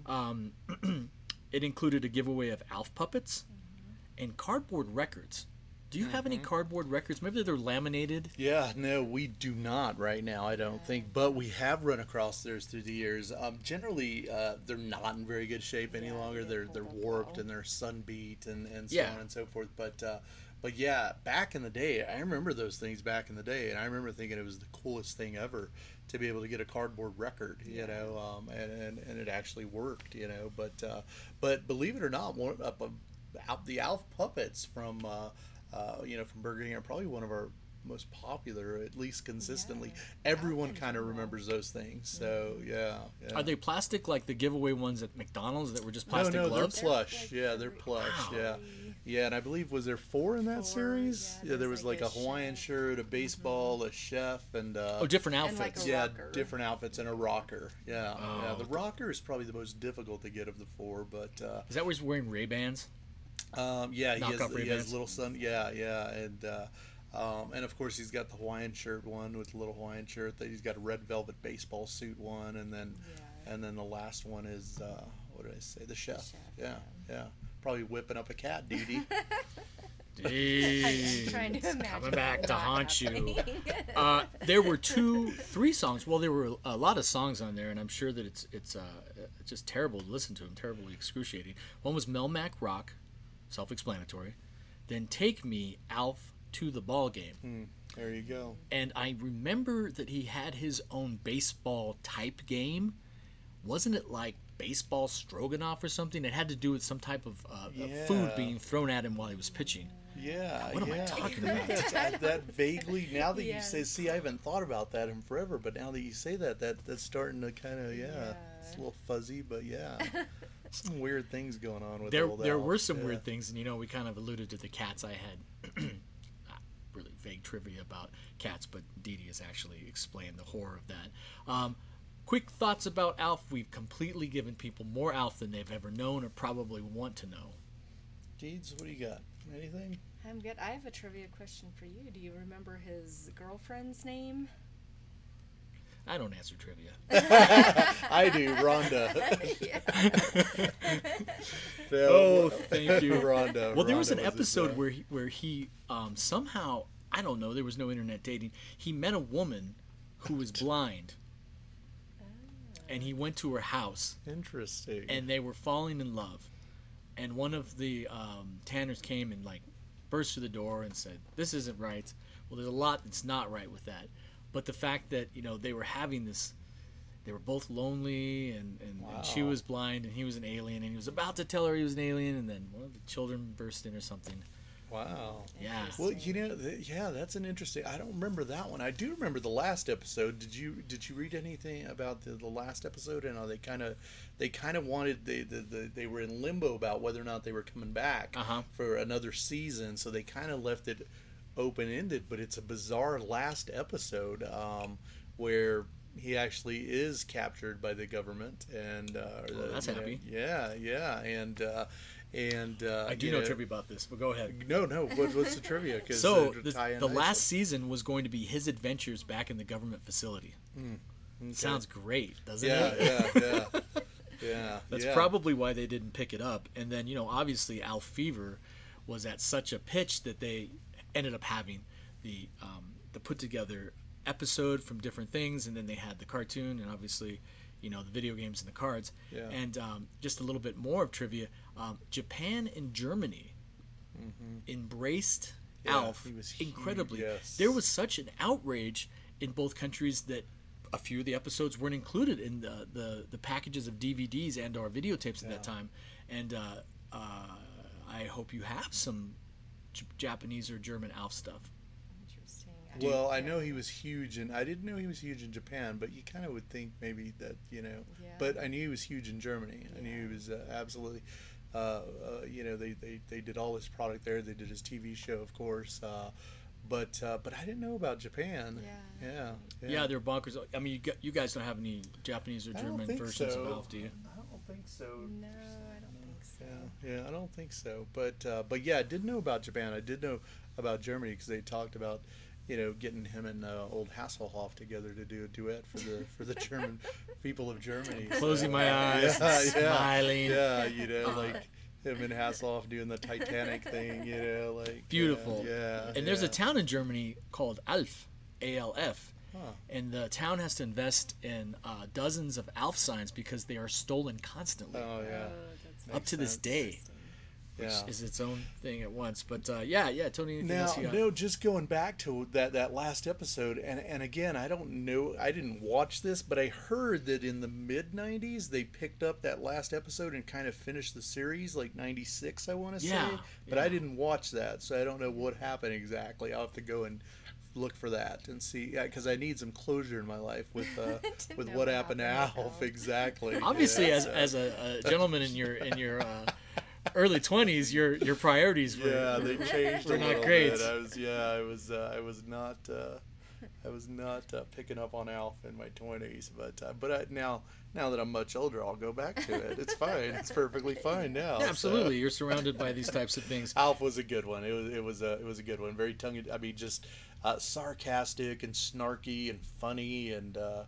B: Um, it included a giveaway of Alf puppets and cardboard records. Do you have any cardboard records? Maybe they're laminated.
C: Yeah, no, we do not right now. I don't think, but we have run across theirs through the years. Um, generally, uh, they're not in very good shape any
A: Yeah,
C: longer.
A: they
C: They're they're warped
A: well.
C: and they're sun beat and, and so
B: Yeah.
C: on and so forth. But uh, but yeah, back in the day, I remember those things back in the day, and I remember thinking it was the coolest thing ever to be able to get a cardboard record, you know, um, and, and and it actually worked, you know. But uh, but believe it or not, one up out the Alf puppets from. Uh, uh, you know, from Burger King are probably one of our most popular, at least consistently.
A: Yeah.
C: Everyone kind of remembers those things. So yeah, yeah.
B: Are they plastic like the giveaway ones at McDonald's that were just plastic
C: no,
B: gloves?
C: they're plush.
A: Like
C: yeah, they're plush.
B: Wow.
C: Yeah, yeah, and I believe was there four in that
A: Four,
C: series?
A: yeah,
C: Yeah, there was like,
A: like
C: a
A: a
C: Hawaiian
A: chef.
C: shirt, a baseball, a chef, and uh,
B: Oh, different
A: And like
B: outfits.
A: a
C: yeah, different outfits and a rocker. Yeah, yeah.
B: Oh.
C: The rocker is probably the most difficult to get of the four, but uh,
B: Is that where he's wearing Ray Bans?
C: Um, yeah, he has,
B: off
C: he has little son. Yeah, yeah, and uh, um, and of course he's got the Hawaiian shirt one with the little Hawaiian shirt. That he's got a red velvet baseball suit one, and then
A: Yeah.
C: and then the last one is uh, what did I say? The chef.
A: chef,
C: yeah, yeah, Probably whipping up a cat, Dee Dee.
B: Jeez.
A: trying to imagine
B: coming back to
A: not
B: haunt you. Uh, there were two, three songs. Well, there were a lot of songs on there, and I'm sure that it's it's uh, it's just terrible to listen to them, terribly excruciating. One was Melmac Rock, self-explanatory. Then Take Me, Alf to the Ball Game.
C: there you go.
B: And I remember that he had his own baseball type game. Wasn't it like baseball stroganoff or something? It had to do with some type of, uh, of food being thrown at him while he was pitching.
C: Yeah,
B: What am I
C: yeah.
B: talking
C: I think
B: about?
C: that's- that vaguely. Now that you say, see, I haven't thought about that in forever, but now that you say that, that that's starting to kind of, yeah, it's a little fuzzy, but yeah, some weird things going on with
B: there
C: old
B: there
C: Alf,
B: were some
C: yeah.
B: weird things, and you know we kind of alluded to the cats. I had not really vague trivia about cats, but Dee Dee has actually explained the horror of that. Um, quick thoughts about Alf. We've completely given people more Alf than they've ever known or probably want to know.
C: Deeds, what do you got? Anything?
A: I'm good. I have a trivia question for you. Do you remember his girlfriend's name?
B: I don't answer trivia.
C: I do, Rhonda.
A: yeah.
C: No,
B: Oh, thank you.
C: Rhonda.
B: Well, there was an
C: his
B: episode where he, where he um, somehow I don't know. There was no internet dating. He met a woman who was blind, and he went to her house,
C: Interesting.
B: and they were falling in love. And one of the um, Tanners came and like burst through the door and said, "This isn't right." Well, there's a lot that's not right with that, but the fact that you know they were having this, they were both lonely, and and, and she was blind, and he was an alien, and he was about to tell her he was an alien, and then one of the children burst in or something.
C: wow.
B: Yeah.
C: Well, you know, th- yeah, that's an interesting. I don't remember that one. I do remember the last episode. Did you did you read anything about the, the last episode? And how they kind of they kind of wanted they the, the, they were in limbo about whether or not they were coming back
B: Uh-huh.
C: for another season. So they kind of left it open ended. But it's a bizarre last episode um, where he actually is captured by the government and uh,
B: Well, that's
C: know,
B: happy.
C: yeah, yeah, and. Uh, and uh,
B: I do
C: you
B: know trivia about this, but go ahead.
C: No, no. What, what's the trivia? 'Cause,
B: So
C: uh,
B: the, the last season was going to be his adventures back in the government facility.
C: Okay.
B: Sounds great, doesn't
C: Yeah,
B: it?
C: yeah, yeah, yeah.
B: That's
C: yeah.
B: probably why they didn't pick it up. And then, you know, obviously Alf Fever was at such a pitch that they ended up having the um, the put together episode from different things, and then they had the cartoon, and obviously, you know, the video games and the cards.
C: Yeah.
B: And um, just a little bit more of trivia: um, Japan and Germany embraced
C: Mm-hmm. Yeah,
B: Alf
C: he was huge,
B: incredibly.
C: yes.
B: There was such an outrage in both countries that a few of the episodes weren't included in the the, the packages of DVDs and or videotapes at that time. And uh, uh, I hope you have some J- Japanese or German Alf stuff.
A: Interesting.
C: Well, I know he was huge, and I didn't know he was huge in Japan, but you kind of would think maybe that you know.
A: Yeah.
C: But I knew he was huge in Germany. I knew he was uh, absolutely. Uh, uh, you know, they, they, they did all his product there. They did his TV show, of course. Uh, but uh, but I didn't know about Japan.
A: Yeah.
C: Yeah.
B: Yeah, they're bonkers. I mean, you, gu- you guys don't have any Japanese or German versions
C: so.
B: of Alf, do you?
C: I don't think so.
A: No,
C: Yeah, yeah, I don't think so. But uh, but yeah, I did know about Japan. I did know about Germany because they talked about, you know, getting him and uh, old Hasselhoff together to do a duet for the for the German people of Germany.
B: Closing
C: So,
B: my eyes,
C: yeah, yeah,
B: smiling.
C: Yeah, you know, like him and Hasselhoff doing the Titanic thing. You know, like
B: Beautiful.
C: Yeah,
B: And there's a town in Germany called Alf, A L F.
C: Huh.
B: And the town has to invest in uh, dozens of Alf signs because they are stolen constantly.
C: Oh yeah.
B: Up to this day.
C: Yeah.
B: is its own thing at once. But uh, yeah, yeah, Tony. Anything
C: Now,
B: else you
C: no, just going back to that that last episode, and and again, I don't know, I didn't watch this, but I heard that in the mid '90s they picked up that last episode and kind of finished the series, like '96, I want to
B: Yeah,
C: say. But
B: yeah.
C: I didn't watch that, so I don't know what happened exactly. I'll have to go and look for that and see, because I need some closure in my life with uh, with what
A: what
C: happened to Alf.
A: Alf.
C: Exactly.
B: Obviously,
C: Yeah,
B: as,
C: so-
B: as a, a gentleman in your in your uh, early twenties, your your priorities were
C: yeah, they changed
B: were
C: a
B: not great.
C: bit. I was yeah, I was uh, I was not uh, I was not uh, picking up on Alf in my twenties, but uh, but I, now now that I'm much older, I'll go back to it. It's fine. It's perfectly fine now.
B: Yeah,
C: so.
B: absolutely. You're surrounded by these types of things.
C: Alf was a good one. It was it was a it was a good one. Very tongue. I mean, just uh, sarcastic and snarky and funny and uh,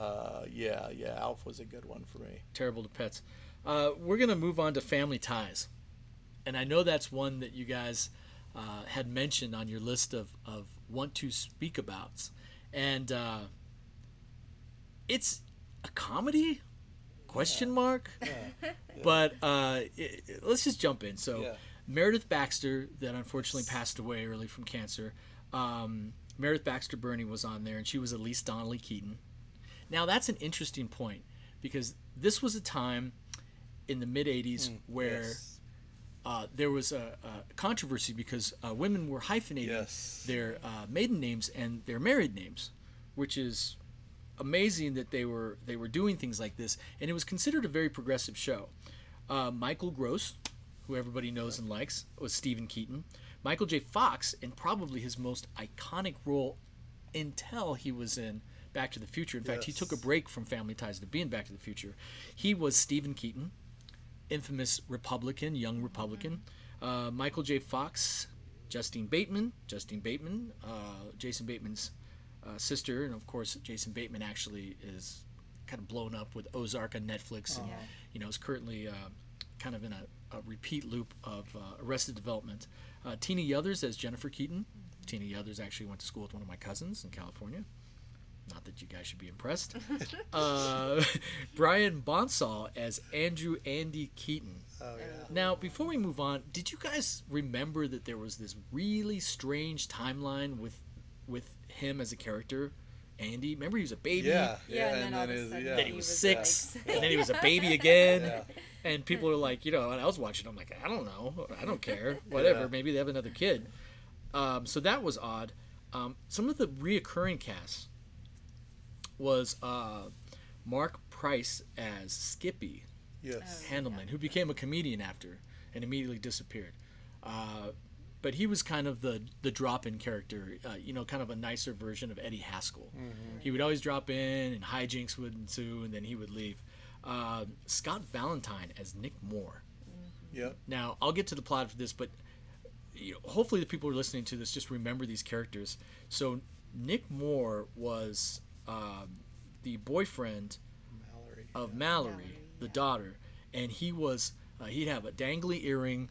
C: uh, yeah yeah. Alf was a good one for me.
B: Terrible to pets. Uh, we're gonna move on to family ties, and I know that's one that you guys uh, had mentioned on your list of of want to speak abouts, and uh, it's a comedy question mark but uh, i i- let's just jump in so
C: Yeah.
B: meredith baxter that unfortunately passed away early from cancer um, meredith baxter birney was on there and she was elyse donnelly keaton now that's an interesting point because this was a time in the mid 80s where
C: Yes.
B: uh, there was a, a controversy because uh, women were hyphenating
C: Yes.
B: their uh, maiden names and their married names, which is amazing that they were they were doing things like this, and it was considered a very progressive show. Uh, Michael Gross, who everybody knows and likes, was Steven Keaton. Michael J. Fox, in probably his most iconic role until he was in Back to the Future. In fact, he took a break from Family Ties to be in Back to the Future. He was Stephen Keaton infamous Republican, young Republican. Uh, Michael J. Fox, Justine Bateman, Justine Bateman, uh, Jason Bateman's uh, sister, and of course, Jason Bateman actually is kind of blown up with Ozark on Netflix, and
A: Yeah.
B: you know is currently uh, kind of in a a repeat loop of uh, Arrested Development. Uh, Tina Yothers as Jennifer Keaton. Tina Yothers actually went to school with one of my cousins in California. Not that you guys should be impressed. uh, Brian Bonsall as Andrew Andy Keaton.
C: Oh yeah.
B: Now, before we move on, did you guys remember that there was this really strange timeline with with him as a character, Andy? Remember he was a baby,
C: Yeah.
A: Yeah, and then all of a sudden
B: then he
A: He
B: was
A: was
B: six, and then he was a baby again.
C: Yeah.
B: And people are like, you know, and I was watching. I'm like, I don't know, I don't care, whatever.
C: Yeah.
B: Maybe they have another kid. Um, so that was odd. Um, some of the reoccurring casts was uh, Marc Price as Skippy,
C: Yes.
B: Handelman, who became a comedian after and immediately disappeared. Uh, but he was kind of the the drop-in character, uh, you know, kind of a nicer version of Eddie Haskell. He would always drop in, and hijinks would ensue, and then he would leave. Uh, Scott Valentine as Nick Moore.
C: Yep.
B: Now, I'll get to the plot for this, but you know, hopefully the people who are listening to this just remember these characters. So, Nick Moore was um, the boyfriend
C: Mallory.
B: of Mallory,
A: Mallory,
B: the
A: yeah.
B: daughter, and he was uh, he'd have a dangly earring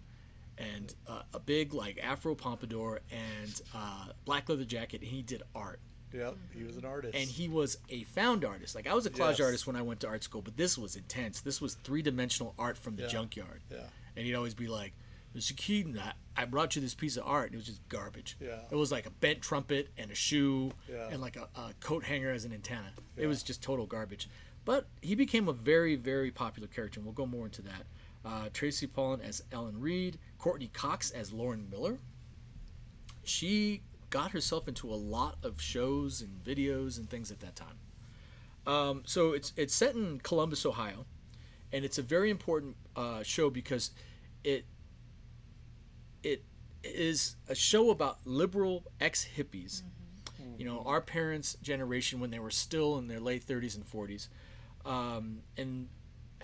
B: and uh, a big like afro pompadour and uh, black leather jacket, and he did art.
C: Yep. He was an artist.
B: And he was a found artist. Like I was a collage
C: Yes.
B: artist when I went to art school, but this was intense. This was three dimensional art from the
C: Yeah.
B: junkyard.
C: Yeah.
B: And he'd always be like, Mr. Keaton, I, I brought you this piece of art. And it was just garbage.
C: Yeah.
B: It was like a bent trumpet and a shoe
C: Yeah.
B: and like a, a coat hanger as an antenna.
C: Yeah.
B: It was just total garbage. But he became a very, very popular character, and we'll go more into that. Uh, Tracy Pollan as Ellen Reed, Courteney Cox as Lauren Miller. She got herself into a lot of shows and videos and things at that time. Um, so it's it's set in Columbus, Ohio, and it's a very important uh, show because it it is a show about liberal ex hippies. You know, our parents' generation when they were still in their late 30s and 40s, um, and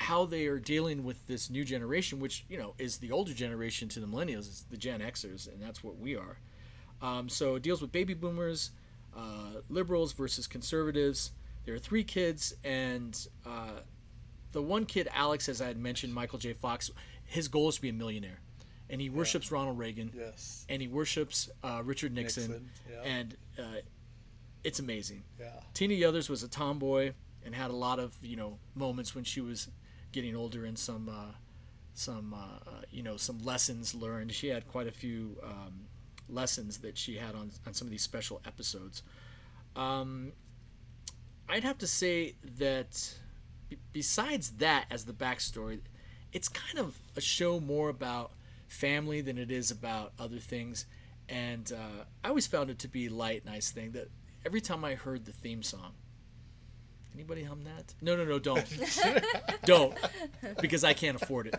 B: how they are dealing with this new generation, which you know is the older generation to the millennials, is the Gen Xers, and that's what we are. Um, so it deals with baby boomers, uh, liberals versus conservatives. There are three kids, and uh, the one kid, Alex, as I had mentioned, Michael J. Fox, his goal is to be a millionaire, and he worships Ronald Reagan,
C: Yes.
B: and he worships uh, Richard Nixon,
C: Nixon, yeah.
B: and uh, it's amazing.
C: Yeah.
B: Tina Yothers was a tomboy and had a lot of you know moments when she was getting older and some uh, some uh, uh, you know some lessons learned. She had quite a few um, lessons that she had on on some of these special episodes. Um, I'd have to say that b- besides that as the backstory, it's kind of a show more about family than it is about other things. And uh, I always found it to be light, nice thing that every time I heard the theme song, anybody hum that? No, no, no, don't, don't, because I can't afford it.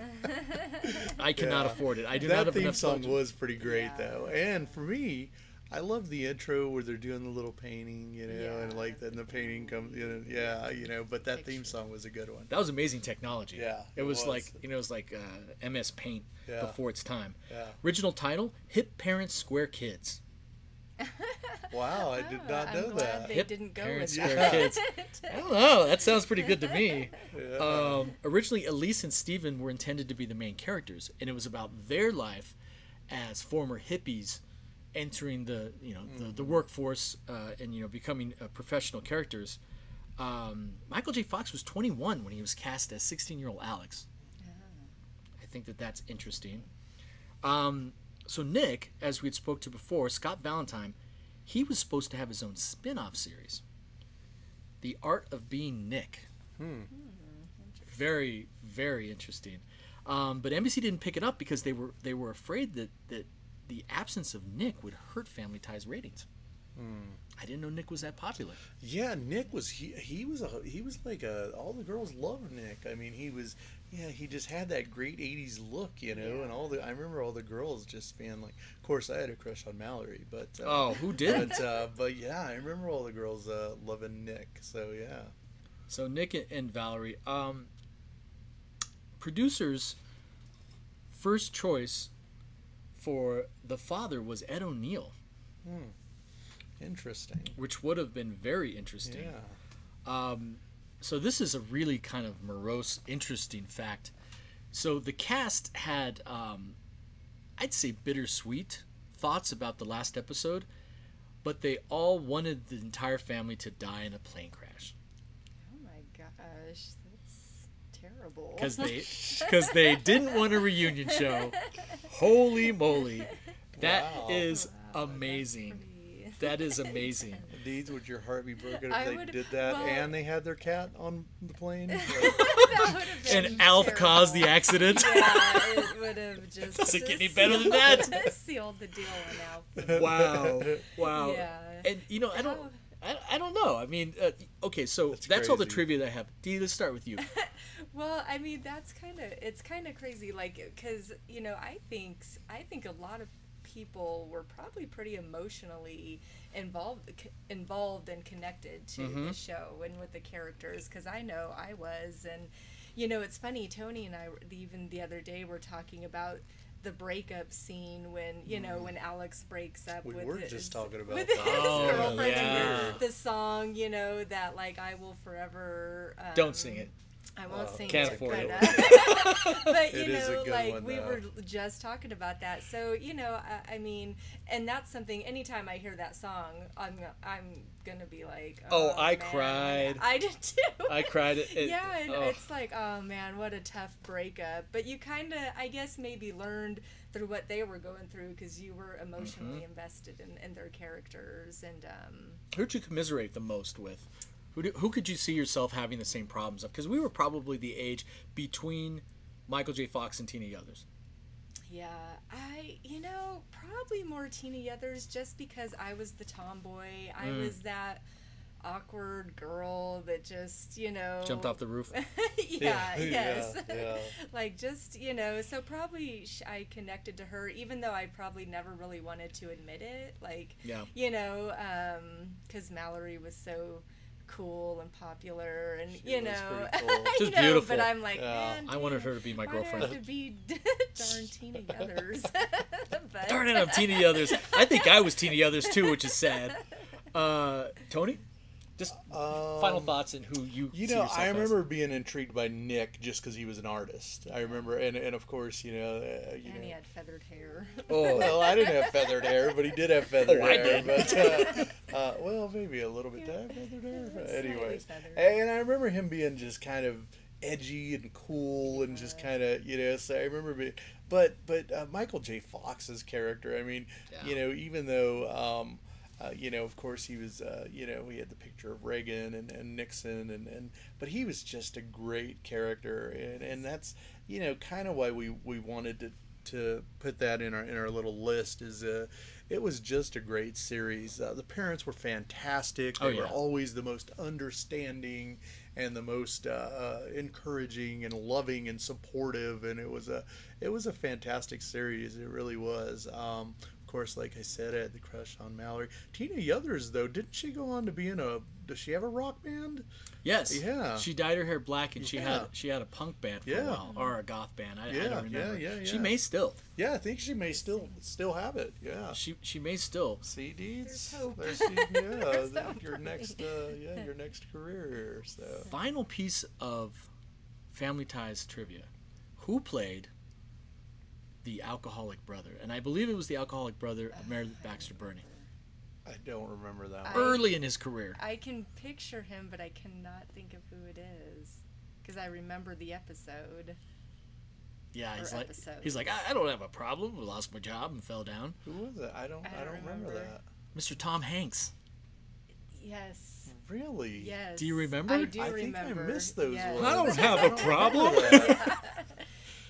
B: I cannot
C: Yeah.
B: afford it. I do
C: that
B: not have
C: theme
B: enough
C: song
B: budget.
C: was pretty great
A: Yeah.
C: though, and for me, I love the intro where they're doing the little painting, you know, and like then the painting comes, you know, yeah, you know. But that theme song was a good one.
B: That was amazing technology.
C: Yeah,
B: it
C: it
B: was,
C: was.
B: like you know, it was like uh, MS Paint
C: Yeah.
B: before its time.
C: Yeah.
B: Original title: Hip Parents Square Kids.
C: Wow, I did
A: Oh,
C: not
A: I'm
C: know
A: glad
C: that.
A: They
B: Hip
A: didn't go
B: Parents
A: with
B: Square
A: that.
B: Kids. I don't know. That sounds pretty good to me.
C: Yeah.
B: Um, originally, Elyse and Steven were intended to be the main characters, and it was about their life as former hippies entering the you know the, the workforce uh, and you know becoming uh, professional characters. Um, Michael J. Fox was 21 when he was cast as 16 year old Alex. I think that that's interesting. Um, so Nick, as we had spoke to before, Scott Valentine, he was supposed to have his own spin-off series, The Art of Being Nick. Very, very interesting. Um, but NBC didn't pick it up because they were they were afraid that that the absence of Nick would hurt Family Ties ratings. I didn't know Nick was that popular.
C: Yeah, Nick was he, he was a he was like a all the girls loved Nick. I mean, he was yeah, he just had that great 80s look, you know, and all the I remember all the girls just being like of course I had a crush on Mallory, but uh,
B: Oh, who didn't?
C: but uh, but yeah, I remember all the girls uh, loving Nick. So yeah.
B: So Nick and- and Valerie, um, producers' first choice for the father was Ed O'Neill, Hmm.
C: Interesting.
B: which would have been very interesting.
C: Yeah.
B: Um, so this is a really kind of morose, interesting fact. So the cast had, um, I'd say, bittersweet thoughts about the last episode, but they all wanted the entire family to die in a plane crash
A: Oh my gosh, that's terrible.
B: because they because they didn't want a reunion show. Holy moly, That
C: Wow.
B: is
A: Wow, that's
B: amazing. That is amazing.
C: Indeed, would your heart be broken if
A: I
C: they
A: would-
C: did that
A: well-
C: and they had their cat on the plane?
A: That would've been
B: And Alf caused the accident.
A: Yeah, it would have just.
B: Does it get any better than
A: sealed-
B: that?
A: Sealed the deal on Alf.
B: Wow. Wow.
A: Yeah.
B: And you know, I don't I, I don't know. I mean, uh, okay, so
C: That's
B: that's, all the
C: crazy.
B: trivia that I have. Dee, let's start with you.
A: Well, I mean, that's kind of it's kind of crazy, like, because you know, I think I think a lot of people were probably pretty emotionally involved involved and connected to the show and with the characters because I know I was and you know it's funny Tony and I even the other day were talking about the breakup scene when you know when Alex breaks up
C: We
A: with
C: were
A: his,
C: just talking about
A: with
C: that.
A: his
B: Oh,
A: girlfriend
B: yeah.
A: the song you know that like I will forever um,
B: Don't sing it.
A: I won't
C: Oh,
A: sing
B: Can't
A: it,
B: afford
A: but,
B: it.
A: uh, but you
C: It
A: know, like we were just talking about that. So you know, I, I mean, and that's something. Anytime I hear that song, I'm I'm gonna be like,
B: Oh,
A: oh,
B: I
A: man."
B: cried.
A: I did too.
B: I cried. It, it-
A: yeah, and
B: oh.
A: it's like, oh man, what a tough breakup. But you kind of, I guess, maybe learned through what they were going through because you were emotionally
B: Mm-hmm.
A: invested in, in their characters and. um
B: Who'd you commiserate the most with? Who, do, who could you see yourself having the same problems of? Because we were probably the age between Michael J. Fox and Tina Yothers.
A: Yeah, I, you know, probably more Tina Yothers just because I was the tomboy. I
B: Mm.
A: was that awkward girl that just, you know,
B: Jumped off the roof.
A: yeah,
C: Yeah,
A: yes.
C: yeah, yeah.
A: like just, you know, so probably sh- I connected to her even though I probably never really wanted to admit it. Like,
B: Yeah.
A: you know, um, cuz Mallory was so cool and popular and
C: She
A: you
C: was
A: know,
C: pretty cool.
A: you know,
B: beautiful.
A: but I'm like,
C: Yeah.
A: man,
B: I wanted her to be my
A: why do I have
B: girlfriend.
A: to be darn Tina Yothers. but,
B: Darn it, I'm Tina Yothers. I think I was Tina Yothers too, which is sad. Uh, Tony, just final
C: Um,
B: thoughts and who you.
C: You know,
B: yourself
C: I
B: as.
C: remember being intrigued by Nick just because he was an artist. I remember, and, and of course, you know, uh, you
A: And
C: know.
A: he had feathered hair.
B: Oh,
C: Well, I didn't have feathered hair, but he did have feathered
B: Oh, I
C: hair.
B: did.
C: But uh, uh, well, maybe a little bit. Did I feathered hair?
A: Slightly
C: Anyways,
A: feathered.
C: and I remember him being just kind of edgy and cool and just kind of you know. So I remember being, but but uh, Michael J. Fox's character. I mean, you know, even though. Um, uh, you know, of course, he was. Uh, you know, we had the picture of Reagan and, and Nixon, and, and but he was just a great character, and, and that's you know kind of why we, we wanted to to put that in our in our little list. Is uh, it was just a great series. Uh, the parents were fantastic. They
B: Oh,
C: were always the most understanding and the most uh, uh, encouraging and loving and supportive, and it was a it was a fantastic series. It really was. Um, course, like I said, I had the crush on Mallory. Tina Yothers, though, didn't she go on to be in a? Does she have a rock band?
B: yes.
C: Yeah.
B: She dyed her hair black, and she
C: Yeah.
B: had she had a punk band for a while, or a goth band. I, I don't remember.
C: yeah, yeah, yeah.
B: She may still.
C: Yeah, I think she may still still have it. Yeah.
B: She she may still.
C: See, deeds.
A: There's hope.
C: There's, yeah,
A: There's
C: that-
A: hope
C: your
A: for
C: next, uh, yeah, your next career. So
B: Final piece of Family Ties trivia: Who played the alcoholic brother? And I believe it was the alcoholic brother of Meredith Baxter Birney,
C: I don't remember that.
A: I-
C: one.
B: early in his career.
A: I can picture him, but I cannot think of who it is because I remember the episode.
B: Yeah, he's like
A: episodes.
B: he's like I, I don't have a problem. I lost my job and fell down.
C: Who was it? I don't.
A: I
C: I
A: don't
C: don't, remember.
A: remember.
C: that.
B: Mr. Tom Hanks.
A: Yes.
C: Really?
A: Yes.
B: Do you remember?
A: I do
C: I think I
A: remember.
C: missed those
A: yes.
C: ones.
B: I don't have a
C: remember
B: problem.
C: that.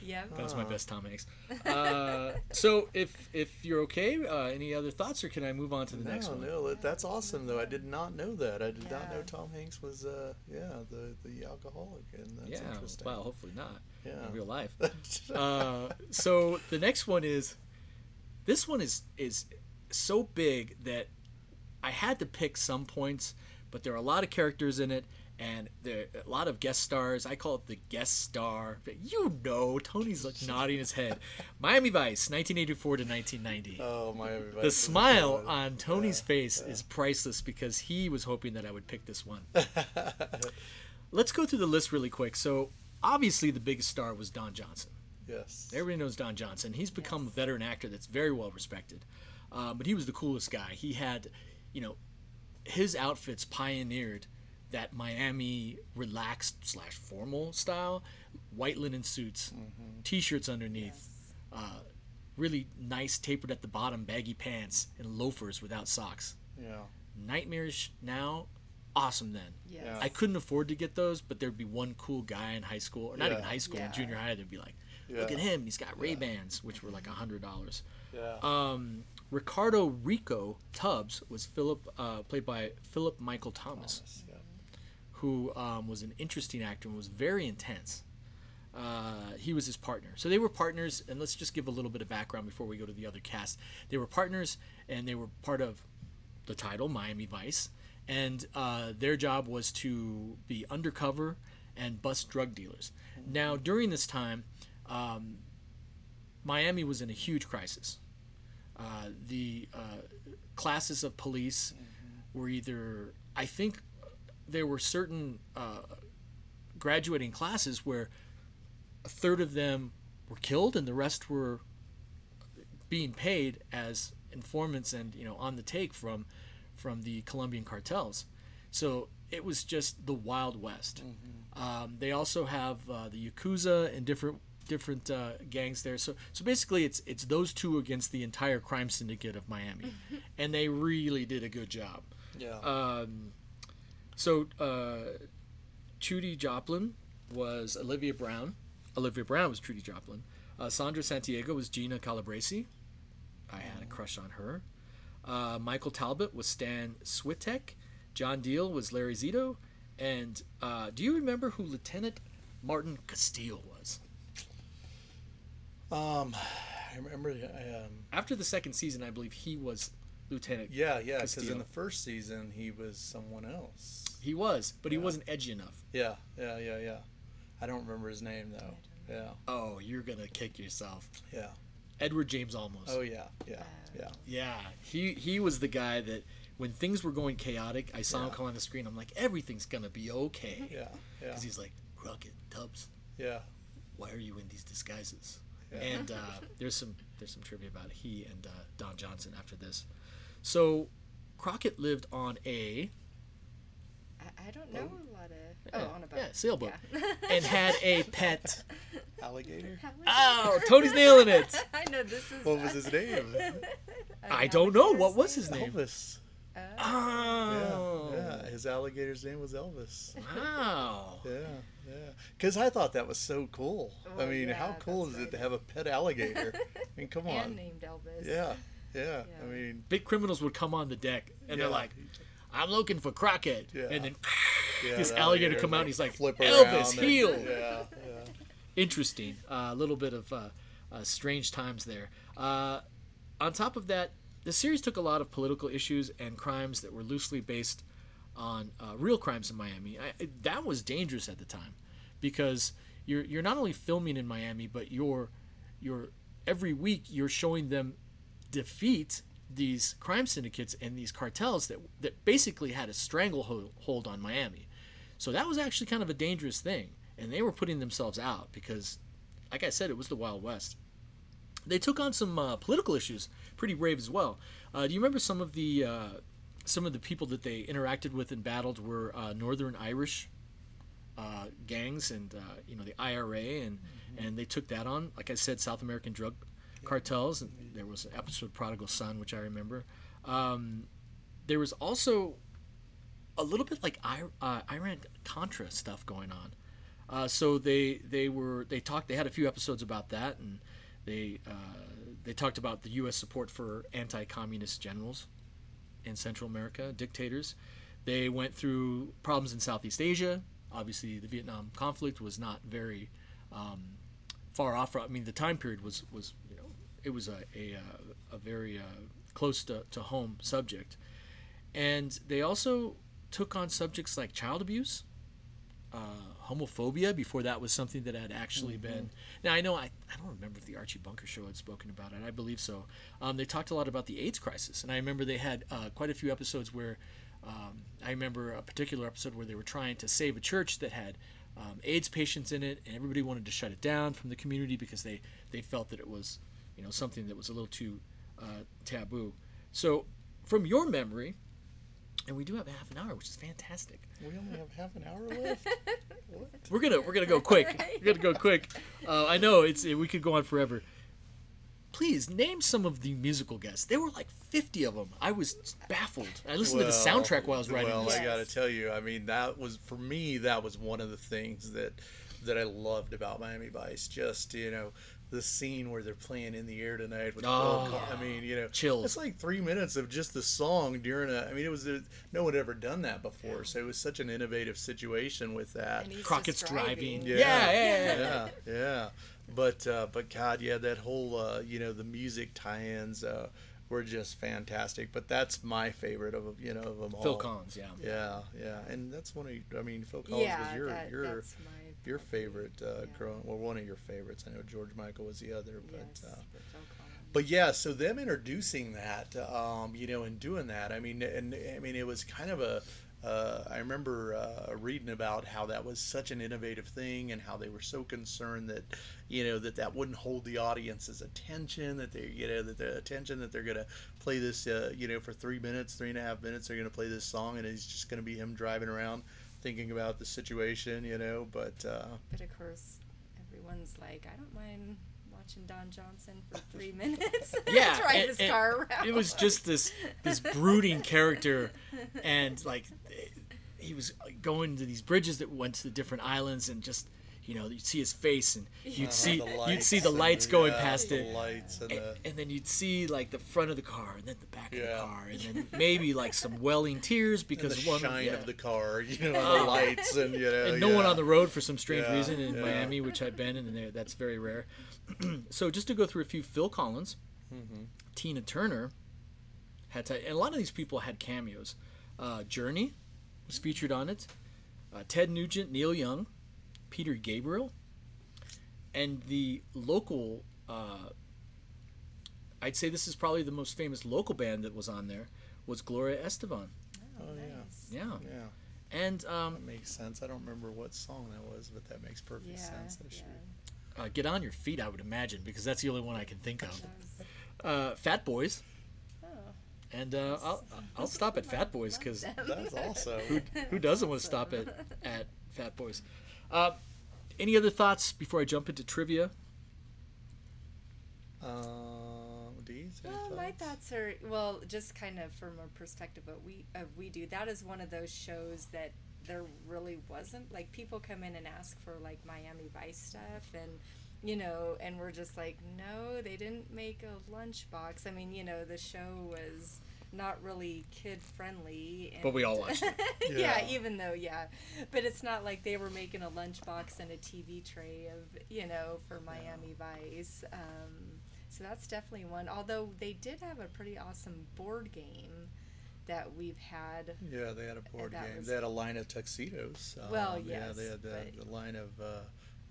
A: Yep.
B: That's my best Tom Hanks. Uh, so if if you're okay, uh, any other thoughts, or can I move on to the next one?
C: no, that- that's awesome though. I did not know that. I did not know Tom Hanks was, uh, yeah, the the alcoholic, and that's
B: yeah.
C: interesting.
B: Well, hopefully not
C: yeah.
B: in real life. uh, so the next one is this one is is so big that I had to pick some points, but there are a lot of characters in it and there a lot of guest stars. I call it the guest star. You know, Tony's like nodding his head. Miami Vice, 1984 to 1990.
C: oh my!
B: the smile on Tony's face is priceless because he was hoping that I would pick this one. Let's go through the list really quick. So, obviously the biggest star was Don Johnson.
C: Yes.
B: Everybody knows Don Johnson. He's become a veteran actor that's very well respected. Uh, but he was the coolest guy. He had, you know, his outfits pioneered that Miami relaxed slash formal style, white linen suits, t-shirts underneath, uh, really nice tapered at the bottom, baggy pants, and loafers without socks.
C: Yeah.
B: Nightmarish now, awesome then.
A: Yes.
C: Yeah.
B: I couldn't afford to get those, but there'd be one cool guy in high school, or not
C: Yeah.
B: even high school, in junior high, they'd be like, "Look at him, he's got Ray Bans," which were like a hundred dollars.
C: Yeah.
B: Um, Ricardo Rico Tubbs was Philip, uh, played by Philip Michael Thomas,
C: yeah.
B: Who um, was an interesting actor and was very intense. Uh, he was his partner, so they were partners. And let's just give a little bit of background before we go to the other cast. They were partners, and they were part of the title Miami Vice, and uh, their job was to be undercover and bust drug dealers. Now, during this time, um, Miami was in a huge crisis. Uh, the uh, classes of police were either, I think, there were certain uh, graduating classes where a third of them were killed and the rest were being paid as informants and you know on the take from from the Colombian cartels. So it was just the Wild West. Um, they also have uh, the Yakuza and different different uh, gangs there. So so basically, it's it's those two against the entire crime syndicate of Miami, and they really did a good job.
C: Yeah.
B: Um, so uh, Trudy Joplin was Olivia Brown. Olivia Brown was Trudy Joplin. Uh, Sandra Santiago was Gina Calabresi. I had a crush on her. Uh, Michael Talbot was Stan Switek. John Diehl was Larry Zito. And uh, do you remember who Lieutenant Martin Castillo was?
C: um, I remember. Um,
B: After the second season, I believe he was Lieutenant.
C: yeah, yeah. Because in the first season, he was someone else.
B: He was, but he wasn't edgy enough.
C: Yeah, yeah, yeah, yeah. I don't remember his name though. Yeah,
B: Oh, you're gonna kick yourself.
C: yeah.
B: Edward James Olmos.
C: Oh yeah, yeah, yeah.
B: Yeah, he he was the guy that when things were going chaotic, I saw him come on the screen. I'm like, everything's gonna be okay.
C: Yeah, yeah,
B: Because he's like, Crockett, Tubbs,
C: yeah.
B: why are you in these disguises?
C: Yeah.
B: And uh, there's some there's some trivia about he and uh, Don Johnson after this. So Crockett lived on a
A: I, I don't know a lot of.
B: Oh, yeah,
A: oh, on a boat.
B: yeah, sailboat
A: Yeah.
B: and had a pet.
C: Alligator.
B: Oh, Tony's nailing it.
A: I know this is.
C: What was his name?
B: I don't know what was his name.
C: Elvis.
A: Oh,
B: Oh,
C: Yeah, yeah. His alligator's name was Elvis.
B: wow.
C: Yeah, yeah. Because I thought that was so cool. I
A: Well,
C: mean, how cool
A: that's
C: is it to have a pet alligator? I mean, come
A: and
C: on.
A: named Elvis.
C: Yeah, yeah. I mean,
B: Big criminals would come on the deck and they're like, "I'm looking for Crockett,"
C: Yeah.
B: and then
C: yeah,
B: this alligator come out and he's like, "Elvis, heel."
C: Yeah, yeah.
B: Interesting. Uh, a little bit of uh, uh, strange times there. Uh, on top of that, the series took a lot of political issues and crimes that were loosely based on uh, real crimes in Miami. I, that was dangerous at the time because you're you're not only filming in Miami, but you're you're every week you're showing them defeat these crime syndicates and these cartels that that basically had a stranglehold on Miami. So that was actually kind of a dangerous thing, and they were putting themselves out because, like I said, it was the Wild West. They took on some uh, political issues, pretty brave as well. Uh, do you remember some of the uh, some of the people that they interacted with and battled were uh, Northern Irish uh, gangs and uh, you know the IRA and and they took that on. Like I said, South American drug cartels. And there was an episode Prodigal Son, which I remember. Um, there was also a little bit like uh, Iran Contra stuff going on. Uh, so they they were they talked they had a few episodes about that and they uh, they talked about the U.S. support for anti-communist generals in Central America, dictators. They went through problems in Southeast Asia. Obviously, the Vietnam conflict was not very um, far off. I mean, the time period was was it was a a, uh, a very uh, close to, to home subject, and they also took on subjects like child abuse, uh, homophobia. Before that was something that had actually been. Now I know I, I don't remember if the Archie Bunker show had spoken about it. I believe so. Um, they talked a lot about the AIDS crisis, and I remember they had uh, quite a few episodes where. Um, I remember a particular episode where they were trying to save a church that had um, AIDS patients in it, and everybody wanted to shut it down from the community because they they felt that it was you know something that was a little too uh, taboo. So, from your memory, and we do have half an hour, which is fantastic.
C: We only have half an hour left. what?
B: We're gonna we're gonna go quick. We're gonna go quick. Uh, I know it's we could go on forever. Please name some of the musical guests. There were like fifty of them. I was baffled. I listened to the soundtrack while I was writing
C: Well,
B: this.
C: I got to tell you, I mean, that was for me. That was one of the things that that I loved about Miami Vice. Just you know, the scene where they're playing in the air tonight with
B: Oh,
C: Phil I mean, you know,
B: chills.
C: It's like three minutes of just the song during a. I mean, it was a, no one had ever done that before, so it was such an innovative situation with that.
A: And he's
B: Crockett's
A: just
B: driving.
C: Yeah.
B: Yeah, yeah, yeah.
C: yeah, yeah. But uh, but God, yeah, that whole uh, you know the music tie-ins uh, were just fantastic. But that's my favorite of you know of them all.
B: Phil Collins, yeah.
C: Yeah, yeah, and that's one of I mean Phil Collins
A: yeah,
C: was your
A: that,
C: your
A: that's my
C: your favorite uh,
A: Yeah.
C: growing well one of your favorites. I know George Michael was the other, but.
A: yes,
C: Uh,
A: but Phil Collins.
C: but yeah, so them introducing that, um, you know, and doing that, I mean, and I mean, it was kind of a. Uh, I remember uh, reading about how that was such an innovative thing, and how they were so concerned that, you know, that that wouldn't hold the audience's attention, that they, you know, that the attention that they're gonna play this, uh, you know, for three minutes, three and a half minutes, they're gonna play this song, and it's just gonna be him driving around, thinking about the situation, you know. But uh,
A: But of course, everyone's like, I don't mind watching Don Johnson for three minutes.
B: Yeah,
A: drive
B: and-
A: his
B: and
A: car around.
B: It was just this this brooding character, and like he was going to these bridges that went to the different islands, and just you know you'd see his face, and you'd
C: uh,
B: see
C: the
B: you'd see the
C: and-
B: lights going
C: yeah,
B: past
C: the
B: it,
C: lights and
B: and,
C: the.
B: and then you'd see like the front of the car, and then the back of the car, and then maybe like some welling tears
C: and
B: because
C: the
B: one
C: shine
B: yeah.
C: of the car, you know, the lights, and you know,
B: and no one on the road for some strange
C: Yeah,
B: reason in
C: yeah.
B: Miami, which I've been in, and that's very rare. so just to go through a few, Phil Collins,
C: Mm-hmm.
B: Tina Turner had, to, and a lot of these people had cameos. Uh, Journey was featured on it. Uh, Ted Nugent, Neil Young, Peter Gabriel, and the local. Uh, I'd say this is probably the most famous local band that was on there was Gloria Estefan.
C: Oh yeah,
A: Nice.
B: Yeah,
C: yeah,
B: and um,
C: that makes sense. I don't remember what song that was, but that makes perfect
A: Yeah,
C: sense. I
A: yeah.
C: should.
B: uh, get on your feet, I would imagine, because that's the only one I can think of. Uh, Fat Boys,
A: oh,
B: and uh, I'll, I'll stop at Fat Boys because
C: That's awesome.
B: who doesn't want to stop at, at Fat Boys? Uh, any other thoughts before I jump into trivia?
C: Um, Deez, any
A: Well, my
C: thoughts?
A: thoughts are well, just kind of from a perspective of we of we do. That is one of those shows that there really wasn't like people come in and ask for like Miami Vice stuff and you know and we're just like no they didn't make a lunchbox i mean you know the show was not really kid friendly
B: But we all watched it.
A: yeah.
C: Yeah.
A: even though yeah but it's not like they were making a lunchbox and a tv tray of you know for miami vice um, so that's definitely one although they did have a pretty awesome board game that we've had
C: Yeah, they had a board game.
A: was-
C: They had a line of tuxedos.
A: Well,
C: Um, yeah, they had the,
A: but-
C: the line of uh,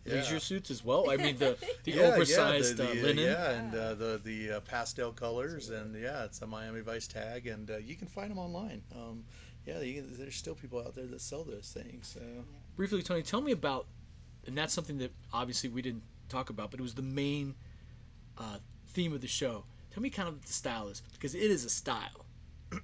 C: yeah.
B: Leisure suits as well. I mean the the
C: Yeah,
B: oversized
C: yeah, the,
B: uh, linen.
C: yeah, and uh, the the uh, pastel colors, and yeah, it's a Miami Vice tag, and uh, you can find them online. Um, yeah, you there's still people out there that sell those things. So.
B: Briefly, Tony, tell me about, and that's something that obviously we didn't talk about, but it was the main uh, theme of the show. Tell me kind of what the style is because it is a style.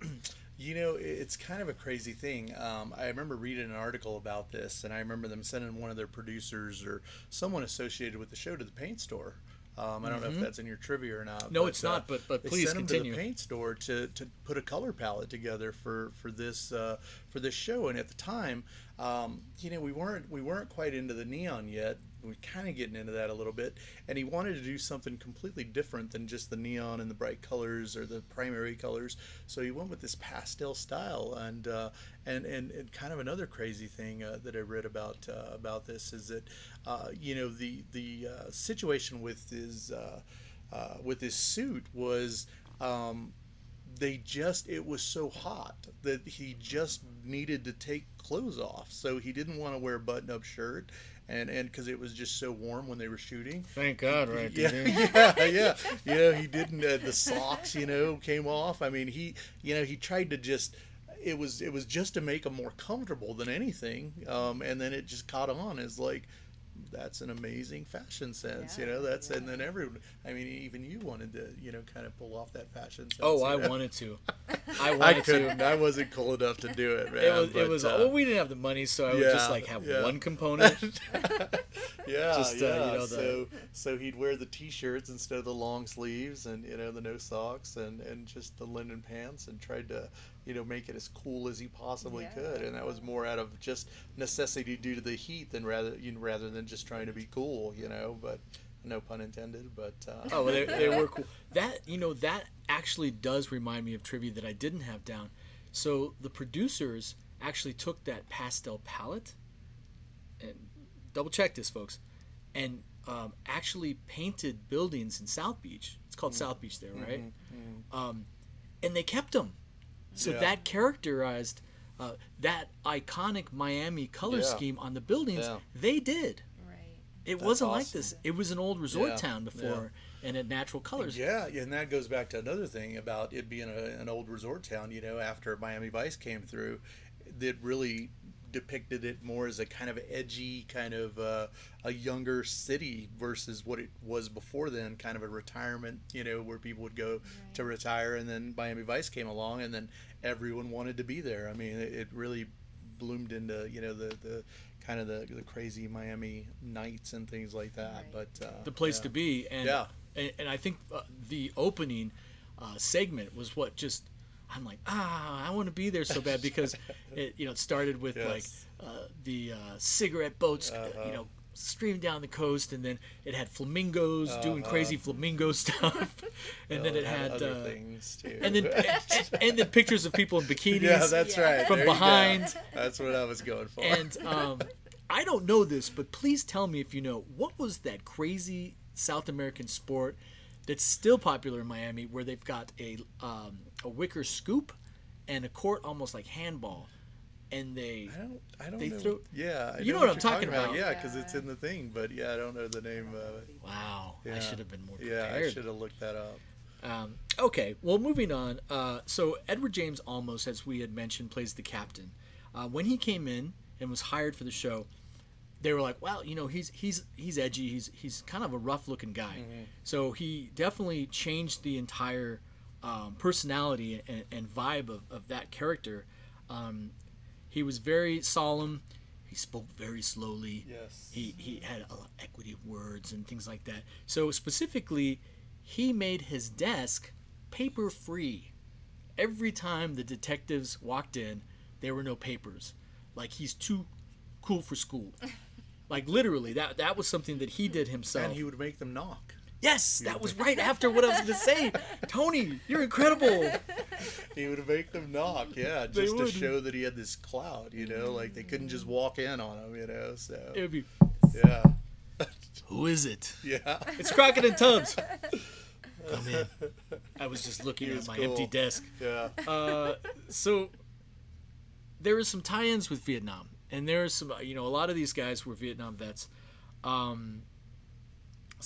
C: You know, it's kind of a crazy thing. Um, I remember reading an article about this, and I remember them sending one of their producers or someone associated with the show to the paint store. Um, I don't know if that's in your trivia or not.
B: Mm-hmm. No, it's not, but- but
C: they
B: please
C: sent
B: continue.
C: to the paint store to, to put a color palette together for for this uh, for this show. And at the time, um, you know, we weren't we weren't quite into the neon yet. We are kind of getting into that a little bit, and he wanted to do something completely different than just the neon and the bright colors or the primary colors. So he went with this pastel style, and uh, and, and and kind of another crazy thing uh, that I read about uh, about this is that uh, you know the the uh, situation with his uh, uh, with his suit was. Um, they just it was so hot that he just needed to take clothes off so he didn't want to wear a button-up shirt and and because it was just so warm when they were shooting
B: Thank God, right?
C: yeah, yeah, yeah. You know, he didn't. Uh, the socks, you know, came off. I mean, he, you know, he tried to just, it was it was just to make him more comfortable than anything. Um, and then it just caught on as like that's an amazing fashion sense, you know. That's and then everyone. I mean, even you wanted to, you know, kind of pull off that fashion sense.
B: Oh, I
C: know?
B: wanted to. I
C: I
B: wanted to.
C: couldn't. I wasn't cool enough to do it, man.
B: It was.
C: but,
B: it was.
C: uh,
B: oh, we didn't have the money, so I would just like have
C: yeah.
B: one component.
C: yeah,
B: Just, uh,
C: yeah.
B: you know, the-
C: so so he'd wear the t-shirts instead of the long sleeves, and you know the no socks, and and just the linen pants, and tried to you know make it as cool as he possibly
A: Yeah.
C: could, and that was more out of just necessity due to the heat than rather you know, rather than just trying to be cool, you know. But no pun intended. But uh,
B: Oh, well, they, they were cool. That you know that actually does remind me of trivia that I didn't have down. So the producers actually took that pastel palette and double check this, folks, and um, actually painted buildings in South Beach. It's called South Beach there, right? Um, and they kept them. So
C: Yeah.
B: that characterized uh, that iconic Miami color
C: Yeah.
B: scheme on the buildings.
C: Yeah.
B: They did.
A: Right.
B: It
C: That's
B: wasn't like this. It was an old resort
C: Yeah,
B: town before, and had natural colors.
C: Yeah, and that goes back to another thing about it being a, an old resort town. You know, after Miami Vice came through, that really depicted it more as a kind of edgy, kind of uh, a younger city versus what it was before then, kind of a retirement. You know, where people would go to retire, and then Miami Vice came along, and then everyone wanted to be there. I mean, it, it really bloomed into you know the the kind of the, the crazy Miami nights and things like that.
A: Right.
C: But uh,
B: the place
C: yeah.
B: to be. And
C: Yeah.
B: and, and I think uh, the opening uh, segment was what just I'm like ah I want to be there so bad because it you know it started with like uh, the uh, cigarette boats uh,
C: Uh-huh.
B: you know streaming down the coast and then it had flamingos doing crazy flamingo stuff and then
C: Well,
B: it had
C: other
B: uh,
C: things too.
B: and then and, and then pictures of people in bikinis
C: yeah, that's
A: Yeah.
C: right.
B: from
C: There go.
B: behind.
C: That's what I was going for.
B: And um, I don't know this, but please tell me if you know what was that crazy South American sport that's still popular in Miami, where they've got a um, a wicker scoop and a court almost like handball, and they
C: I don't. I don't
B: They
C: know.
B: threw-
C: yeah, I
B: You know
C: know
B: what I'm talking about.
C: Yeah, because it's in the thing, but yeah, I don't know the name of it.
B: wow,
C: yeah.
B: I should have been more
C: Yeah, I should have looked that up.
B: Um, okay, well, moving on. Uh, so Edward James Olmos, as we had mentioned, plays the captain. Uh, when he came in and was hired for the show, they were like, "Well, you know, he's he's he's edgy. He's he's kind of a rough-looking guy." So he definitely changed the entire um, personality and, and vibe of, of that character. Um, he was very solemn. He spoke very slowly.
C: Yes.
B: He he had a lot of equity of words and things like that. So specifically, he made his desk paper free. Every time the detectives walked in, there were no papers. Like he's too cool for school. Like literally, that that was something that he did himself.
C: And he would make them knock.
B: Yes, that was right after what I was going to say. Tony, you're incredible.
C: He would make them knock. Yeah,
B: They
C: just to
B: would.
C: show that he had this clout. You know, like they couldn't just walk in on him. You know, so
B: It would be,
C: yeah,
B: who is it?
C: yeah.
B: It's Crockett and Tubbs. Come in. I was just looking
C: He
B: at my
C: cool.
B: empty desk.
C: Yeah.
B: Uh, so there is some tie-ins with Vietnam, and there is some. You know, a lot of these guys were Vietnam vets. Um,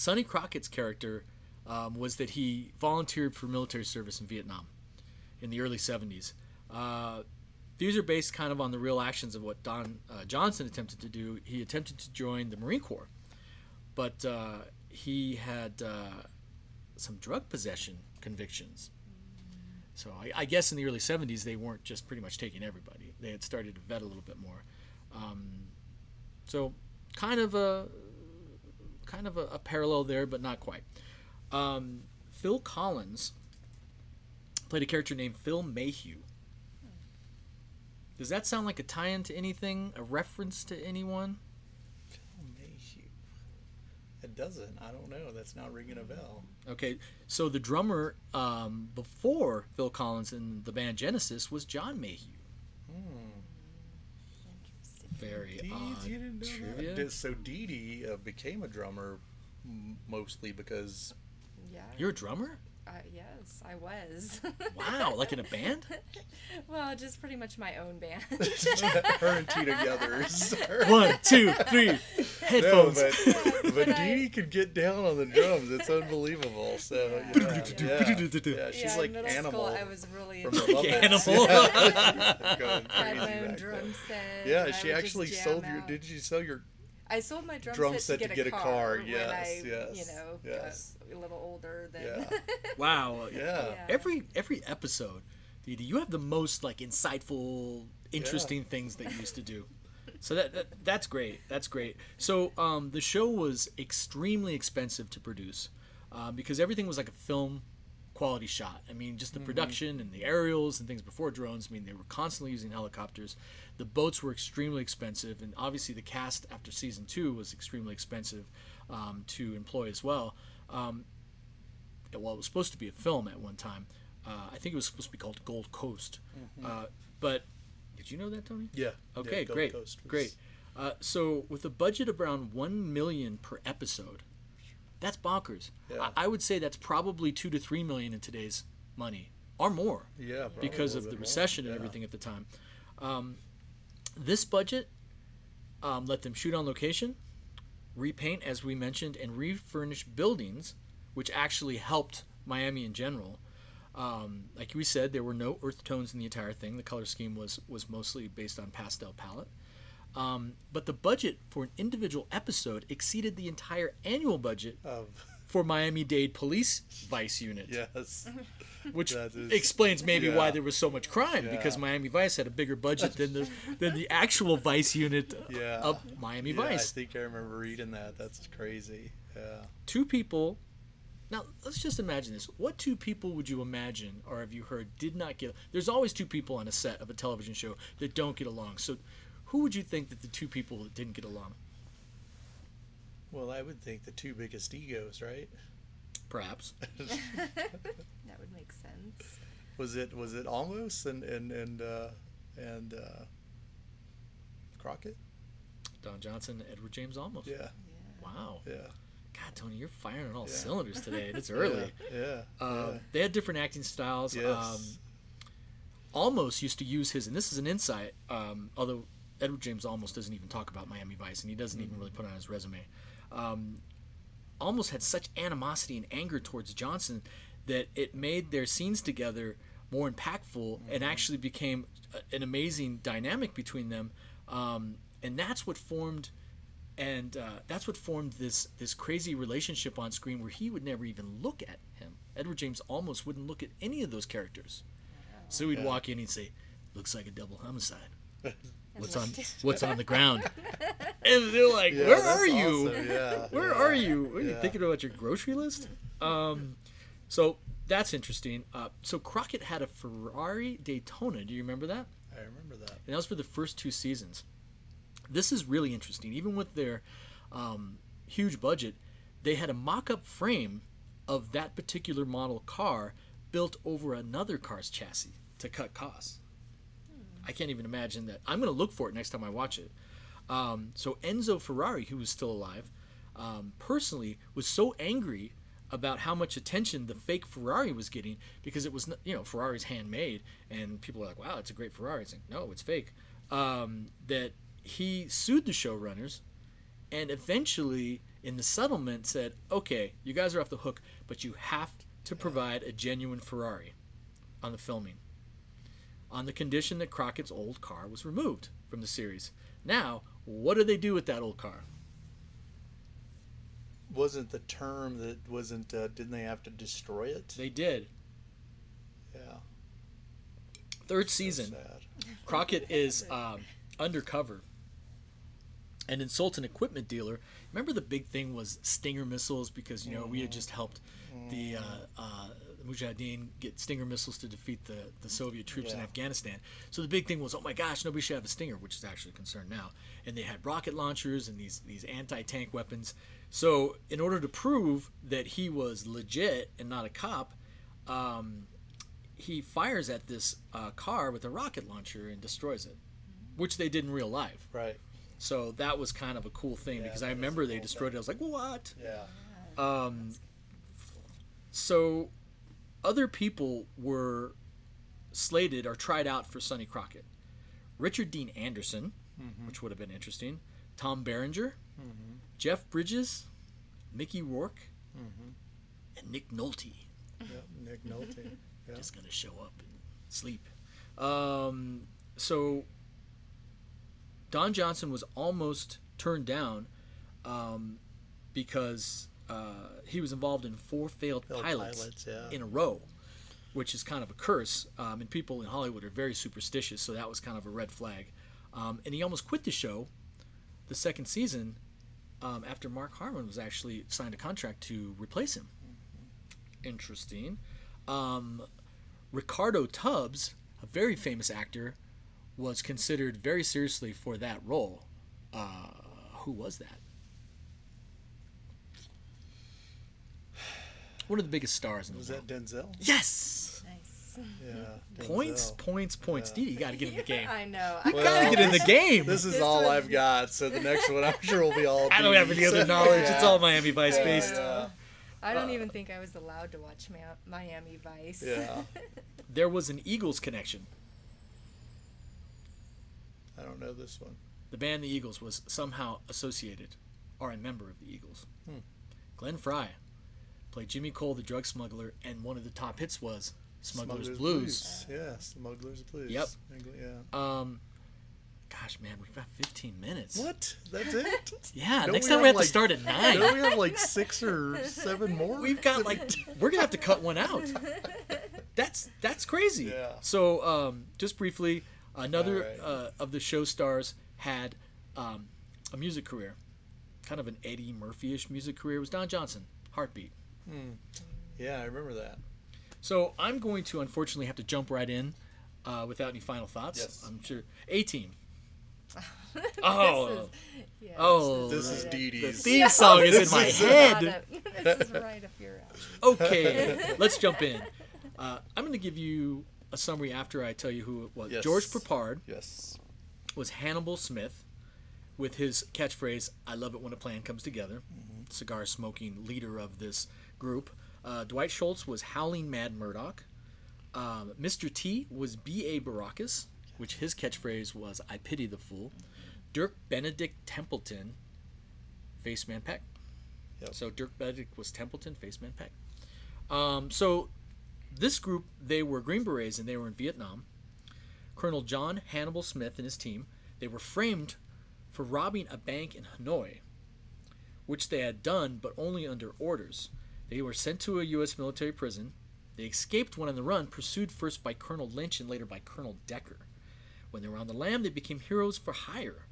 B: Sonny Crockett's character um, was that he volunteered for military service in Vietnam in the early '70s. Uh, these are based kind of on the real actions of what Don uh, Johnson attempted to do. He attempted to join the Marine Corps, but uh, he had uh, some drug possession convictions. So I, I guess in the early '70s they weren't just pretty much taking everybody. They had started to vet a little bit more. Um, so kind of a kind of a, a parallel there, but not quite. Um, Phil Collins played a character named Phil Mayhew. Does that sound like a tie-in to anything? A reference to anyone?
C: Phil Mayhew. It doesn't. I don't know. That's not ringing a bell.
B: Okay, so the drummer um, before Phil Collins in the band Genesis was John Mayhew. Very
C: Dee,
B: odd
C: you didn't know
B: trivia.
C: that? So Dee Dee uh, became a drummer mostly because
A: Yeah.
B: You're a drummer?
A: Uh, yes, I was.
B: Wow, like in a band?
A: well, just pretty much my own band.
C: Her and Tina Yothers.
B: One, two, three.
C: No,
B: Headphones.
C: but, but
A: but
C: Dee Dee could get down on the drums. It's unbelievable. So yeah, yeah, yeah, she's
A: yeah,
C: like
A: in middle
C: animal.
A: school, I was really
C: from the
A: into
C: Muppets.
B: Animal.
C: Yeah. Going
A: had my own drum set.
C: Yeah, she actually sold
A: jam
C: your. Did you sell your?
A: I sold my drum,
C: drum
A: set,
C: set
A: to get, a, car
C: car,
A: when
C: yes,
A: I,
C: yes,
A: you know,
C: yes.
A: got a little older. Than
C: Yeah.
B: Wow.
C: Yeah.
A: Yeah.
B: Every every episode, Dee Dee, you have the most like insightful, interesting things that you used to do. So that, that that's great. That's great. So um, the show was extremely expensive to produce um, because everything was like a film quality shot. I mean, just the production and the aerials and things before drones. I mean, they were constantly using helicopters. The boats were extremely expensive, and obviously the cast after season two was extremely expensive um, to employ as well. Um, well, it was supposed to be a film at one time. Uh, I think it was supposed to be called Gold Coast. Uh, but did you know that, Tony?
C: Yeah.
B: Okay,
C: yeah, Gold
B: great,
C: Coast was-
B: great. Uh, so with a budget of around one million per episode, that's bonkers.
C: Yeah.
B: I, I would say that's probably two to three million in today's money, or more,
C: Yeah.
B: because of the
C: bit more.
B: recession and
C: Yeah.
B: everything at the time. Um, this budget um, let them shoot on location, repaint, as we mentioned, and refurnish buildings, which actually helped Miami in general. Um, like we said, there were no earth tones in the entire thing. The color scheme was was mostly based on pastel palette. Um, but the budget for an individual episode exceeded the entire annual budget
C: Of
B: for Miami-Dade Police Vice Unit,
C: yes.
B: which
C: is-
B: explains maybe why there was so much crime because Miami Vice had a bigger budget than the than the actual Vice Unit
C: Yeah.
B: of Miami
C: Yeah, I think I remember reading that. That's crazy. Yeah.
B: two people. Now let's just imagine this. What two people would you imagine, or have you heard, did not get? There's always two people on a set of a television show that don't get along. So, who would you think that the two people that didn't get along?
C: Well, I would think the two biggest egos, right?
B: Perhaps.
A: that would make sense.
C: Was it was it Olmos and and and uh, and uh, Crockett?
B: Don Johnson, Edward James, Olmos.
C: Yeah.
B: Wow.
C: Yeah.
B: God, Tony, you're firing on all
C: Yeah.
B: cylinders today. It's early.
C: Yeah. yeah.
B: Um, They had different acting styles.
C: Yes.
B: Um, Olmos used to use his, and this is an insight. Um, although Edward James Olmos doesn't even talk about Miami Vice, and he doesn't even really put on his resume. Um, Olmos had such animosity and anger towards Johnson that it made their scenes together more impactful and actually became a- an amazing dynamic between them. Um, and that's what formed. And uh, that's what formed this this crazy relationship on screen where he would never even look at him. Edward James Olmos wouldn't look at any of those characters. So he'd
C: Yeah.
B: walk in and say, "Looks like a double homicide. What's on What's on the ground?" And they're like,
C: Yeah,
B: "Where
C: that's
B: are you?
C: awesome, Yeah.
B: Where
C: yeah.
B: are you? Are you
C: Yeah.
B: thinking about your grocery list?" Um, so that's interesting. Uh, so Crockett had a Ferrari Daytona. Do you remember that?
C: I remember that.
B: and that was for the first two seasons. This is really interesting. Even with their um, huge budget, they had a mock-up frame of that particular model car built over another car's chassis to cut costs. I can't even imagine that. I'm going to look for it next time I watch it. Um, so Enzo Ferrari, who was still alive, um, personally was so angry about how much attention the fake Ferrari was getting because it was, you know, Ferrari's handmade, and people are like, "Wow, it's a great Ferrari." It's like, no, it's fake. Um, that he sued the showrunners, and eventually, in the settlement, said, "Okay, you guys are off the hook, but you have to provide a genuine Ferrari on the filming." On the condition that Crockett's old car was removed from the series. Now, what do they do with that old car?
C: Wasn't the term that wasn't? Uh, didn't they have to destroy it?
B: They did.
C: yeah.
B: Third
C: so
B: season,
C: sad.
B: Crockett is um, undercover and insults an equipment dealer. Remember the big thing was Stinger missiles because you know we had just helped the uh, uh, Mujahideen get Stinger missiles to defeat the, the Soviet troops in Afghanistan. So the big thing was, oh my gosh, nobody should have a Stinger, which is actually a concern now. And they had rocket launchers and these these anti tank weapons. So in order to prove that he was legit and not a cop, um, he fires at this uh, car with a rocket launcher and destroys it, which they did in real life.
C: Right.
B: So that was kind of a cool thing
C: Yeah,
B: because I remember they
C: cool
B: destroyed it. I was like, what?
C: Yeah.
B: Um, so other people were slated or tried out for Sonny Crockett. Richard Dean Anderson, which would have been interesting. Tom Berenger, Jeff Bridges, Mickey Rourke, and Nick Nolte.
C: Yeah, Nick Nolte. Yeah.
B: Just gonna show up and sleep. Um, so Don Johnson was almost turned down um, because uh, he was involved in four failed,
C: Failed
B: pilots,
C: pilots, yeah.
B: in a row, which is kind of a curse. Um, and people in Hollywood are very superstitious, so that was kind of a red flag. Um, and he almost quit the show the second season um, after Mark Harmon was actually signed a contract to replace him. Interesting. Um, Ricardo Tubbs, a very famous actor, was considered very seriously for that role. Uh, who was that? One of the biggest stars in the
C: Was
B: world.
C: that Denzel?
B: Yes.
A: Nice.
C: Yeah.
B: Points,
C: Denzel.
B: points, points.
C: Yeah.
B: Dee, you got to get in the game.
A: I know. I
C: Well,
B: Gotta get in the game.
C: This is
A: This
C: all
A: was-
C: I've got. So the next one, I'm sure, will be all.
B: I don't have any other knowledge. It's all Miami Vice
C: Yeah,
B: based.
C: Yeah.
A: I don't even think I was allowed to watch Miami Vice.
C: yeah.
B: There was an Eagles connection.
C: I don't know this one.
B: The band The Eagles was somehow associated or a member of the Eagles.
C: Hmm.
B: Glenn Frey played Jimmy Cole, the drug smuggler, and one of the top hits was Smuggler's, Blues.
C: Yeah, Smuggler's Blues.
B: Yep.
C: Yeah.
B: Um, gosh, man, we've got 15 minutes.
C: What? That's it?
B: Yeah,
C: Don't
B: next
C: we
B: time we have
C: like-
B: to start at nine.
C: Don't we have like six or seven more?
B: We've got like we're gonna have to cut one out. That's that's crazy.
C: Yeah.
B: So um, just briefly, another
C: Alright.
B: uh, of the show stars had um, a music career, kind of an Eddie Murphy-ish music career. It was Don Johnson, Heartbeat.
C: Yeah, I remember that.
B: So I'm going to unfortunately have to jump right in uh, without any final thoughts.
C: Yes.
B: I'm sure. A Team.
A: This
B: Oh.
A: is- yeah,
B: Oh,
C: This is
A: right
C: Dee
B: The
C: Dee's.
B: theme song is in
C: This
B: my
C: is-
A: up-
B: head.
A: This is right up your alley.
B: Okay, let's jump in. Uh, I'm going to give you a summary after I tell you who it was.
C: Yes.
B: George Peppard
C: Yes.
B: was Hannibal Smith with his catchphrase, I love it when a plan comes together, cigar smoking leader of this group. Uh, Dwight Schultz was Howling Mad Murdock. Um, Mr. T was B.A. Baracus, which his catchphrase was, I pity the fool. Dirk Benedict Templeton, Faceman Peck.
C: Yep.
B: So Dirk Benedict was Templeton, Faceman Peck. Um, so this group, they were Green Berets and they were in Vietnam. Colonel John Hannibal Smith and his team, they were framed for robbing a bank in Hanoi, which they had done but only under orders. They were sent to a U.S. military prison. They escaped when on the run, pursued first by Colonel Lynch and later by Colonel Decker. When they were on the lam, they became heroes for hire.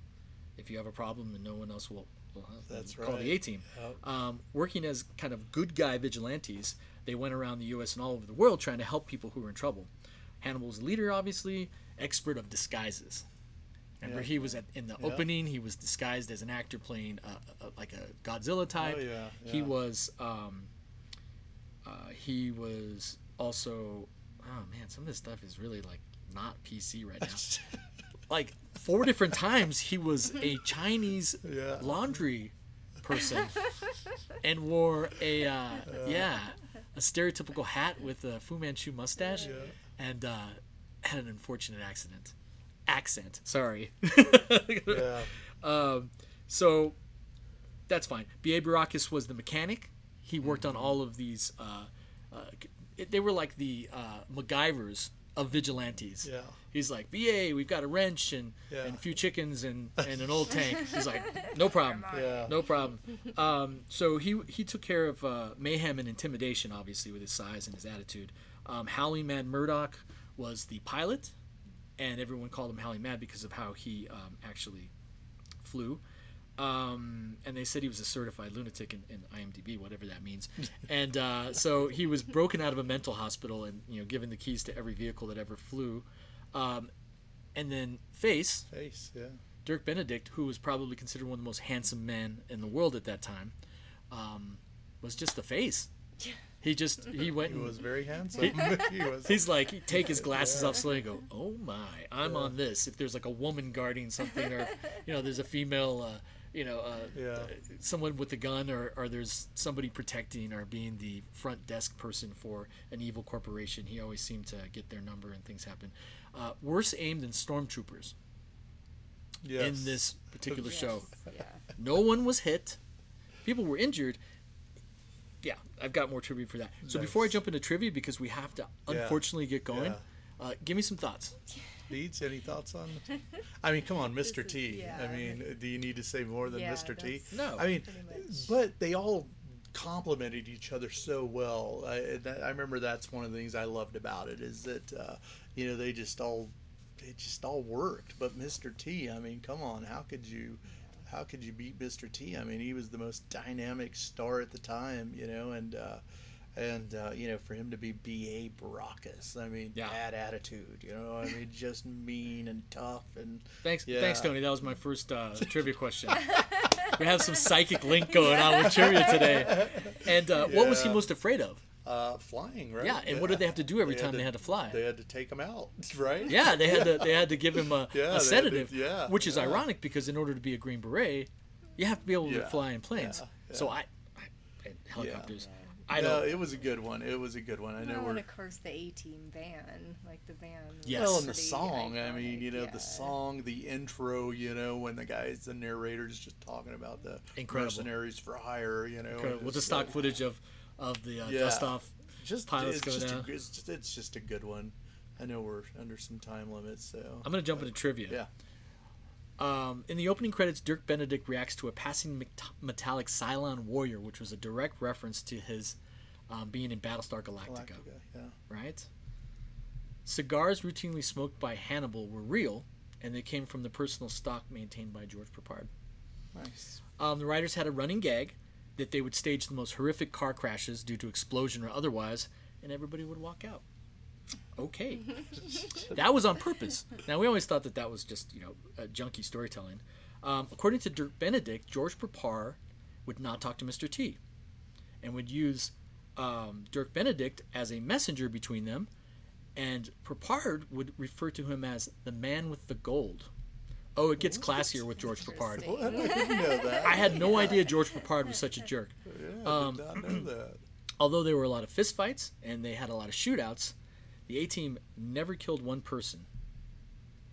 B: If you have a problem and no one else will, will
C: That's
B: call
C: right.
B: the A team.
C: Yep.
B: Um, working as kind of good guy vigilantes, they went around the U.S. and all over the world trying to help people who were in trouble. Hannibal's a leader, obviously, expert of disguises. Remember,
C: Yeah.
B: he was at in the
C: Yeah.
B: opening. He was disguised as an actor playing a, a, like a Godzilla type.
C: Oh, yeah,
B: He was. Um, uh, he was also. Oh man, some of this stuff is really like not PC right now. like four different times he was a Chinese
C: Yeah.
B: laundry person and wore a uh, yeah a stereotypical hat with a Fu Manchu mustache
C: Yeah.
B: and uh, had an unfortunate accident accent sorry
C: Yeah.
B: um, so that's fine B.A. Baracus was the mechanic he worked on all of these uh, uh, it, they were like the uh, MacGyvers of vigilantes
C: Yeah.
B: He's like, BA, we've got a wrench and,
C: Yeah.
B: and a few chickens and, and an old tank. He's like, no problem.
C: Yeah.
B: No problem. Um, so he he took care of uh, mayhem and intimidation, obviously, with his size and his attitude. Um, Howling Mad Murdock was the pilot, and everyone called him Howling Mad because of how he um, actually flew. Um, and they said he was a certified lunatic in, in IMDb, whatever that means. And uh, so he was broken out of a mental hospital and you know given the keys to every vehicle that ever flew. Um, and then Face,
C: Face. Yeah.
B: Dirk Benedict, who was probably considered one of the most handsome men in the world at that time, um, was just the face. Yeah. He just he went
C: He
B: and
C: was very handsome. he was.
B: He's like, he'd take his glasses off slowly and go, "Oh my, I'm on this." If there's like a woman guarding something, or you know, there's a female uh, you know, uh,
C: Yeah.
B: someone with a gun, or, or there's somebody protecting or being the front desk person for an evil corporation. He always seemed to get their number and things happen. Uh, worse aimed than stormtroopers
C: Yes.
B: in this particular show.
A: Yeah.
B: No one was hit. People were injured. Yeah, I've got more trivia for that. So before I jump into trivia, because we have to
C: Yeah.
B: unfortunately get going,
C: Yeah.
B: uh, give me some thoughts.
C: Beats, any thoughts on? I mean, come on, Mr.
A: is-
C: T. I
A: yeah.
C: mean, do you need to say more than
A: Yeah,
C: Mr. T?
B: No.
C: I mean, but they all complemented each other so well. I, that, I remember that's one of the things I loved about it is that uh, you know they just all they just all worked. But Mr. T, I mean, come on, how could you? How could you beat Mr. T? I mean, he was the most dynamic star at the time, you know, and uh, and uh, you know, for him to be B.A. Baracus, I mean,
B: Yeah.
C: bad attitude, you know, I mean, just mean and tough and
B: Thanks,
C: Yeah.
B: thanks, Tony. That was my first uh, trivia question. we have some psychic link going on with trivia today. And uh, what was he most afraid of?
C: uh, flying, right?
B: Yeah, and what did they have to do every time
C: had
B: they had to fly?
C: They had to take him out, right?
B: Yeah, they had to they had to give him a,
C: Yeah,
B: a
C: had to-
B: sedative,
C: yeah,
B: which is
C: yeah.
B: ironic because in order to be a Green Beret, you have to be able to
C: Yeah,
B: fly in planes.
C: yeah,
B: So. I, I and helicopters. I
C: I
B: know.
C: know it was a good one. It was a good one. I know
A: Well,
C: we're
A: and of course the A Team van, like the van. was
B: Yes.
C: well, and the
A: pretty
C: song. I mean, you know,
A: yeah.
C: the song, the intro. You know, when the guys, the narrator's just talking about the
B: Incredible.
C: mercenaries for hire. You know,
B: Incredible.
C: and
B: with the stock
C: like-
B: footage of of the uh,
C: Yeah.
B: dust off.
C: Just
B: pilots
C: it's
B: go
C: just,
B: down.
C: A, it's just it's just a good one. I know we're under some time limits, so
B: I'm gonna jump into trivia.
C: yeah.
B: Um, in the opening credits, Dirk Benedict reacts to a passing metallic Cylon warrior, which was a direct reference to his um, being in Battlestar Galactica.
C: Galactica, yeah.
B: right? Cigars routinely smoked by Hannibal were real, and they came from the personal stock maintained by George Peppard.
C: Nice.
B: Um, the writers had a running gag that they would stage the most horrific car crashes due to explosion or otherwise, and everybody would walk out. Okay, that was on purpose. Now we always thought that that was just you know uh, junky storytelling. Um, according to Dirk Benedict, George Peppard would not talk to Mr. T, and would use um, Dirk Benedict as a messenger between them, and Peppard would refer to him as the man with the gold. Oh, it gets classier with George Peppard.
A: Interesting.
C: What? I didn't know that.
B: I had no idea George Peppard was such a jerk.
C: Yeah, I did not know that.
B: Although there were a lot of fistfights and they had a lot of shootouts, the A team never killed one person.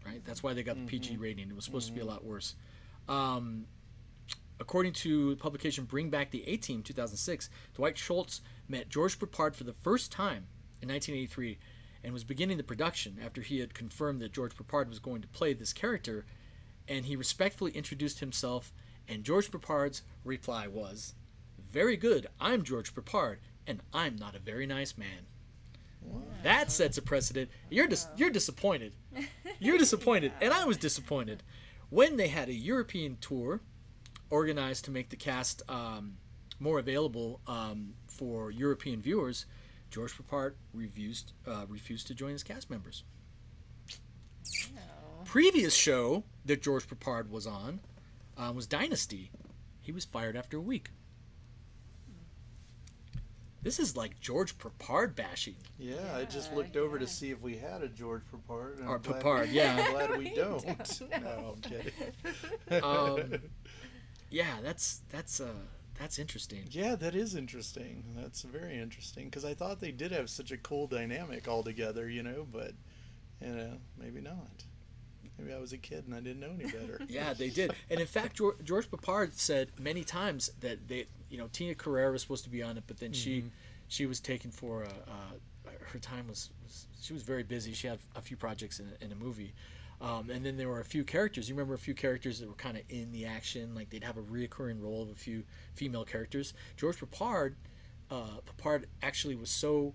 B: Right? That's why they got the PG rating. It was supposed to be a lot worse. Um, according to the publication Bring Back the A Team 2006, Dwight Schultz met George Peppard for the first time in 1983 and was beginning the production after he had confirmed that George Peppard was going to play this character. And he respectfully introduced himself, and George Peppard's reply was, Very good, I'm George Peppard, and I'm not a very nice man. That sets a precedent. You're dis- you're disappointed. You're disappointed, and I was disappointed when they had a European tour organized to make the cast um, more available um, for European viewers. George Peppard refused uh, refused to join his cast members. Previous show that George Peppard was on uh, was Dynasty. He was fired after a week. This is like George Peppard bashing.
C: Yeah, I just looked over to see if we had a George Peppard.
B: Or
C: I'm
B: Peppard, yeah.
C: I'm glad we don't.
A: don't,
C: no, I'm kidding.
B: Um, yeah, that's that's uh that's interesting.
C: Yeah, that is interesting. That's very interesting because I thought they did have such a cool dynamic all together, you know, but you know, maybe not. Maybe I was a kid and I didn't know any better.
B: Yeah, they did. And in fact, George, George Peppard said many times that they, you know, Tina Carrera was supposed to be on it, but then she, she was taken for a, uh, her time was, was, she was very busy. She had a few projects in, in a movie. Um, and then there were a few characters. You remember a few characters that were kind of in the action, like they'd have a reoccurring role of a few female characters. George Peppard, uh, Peppard actually was so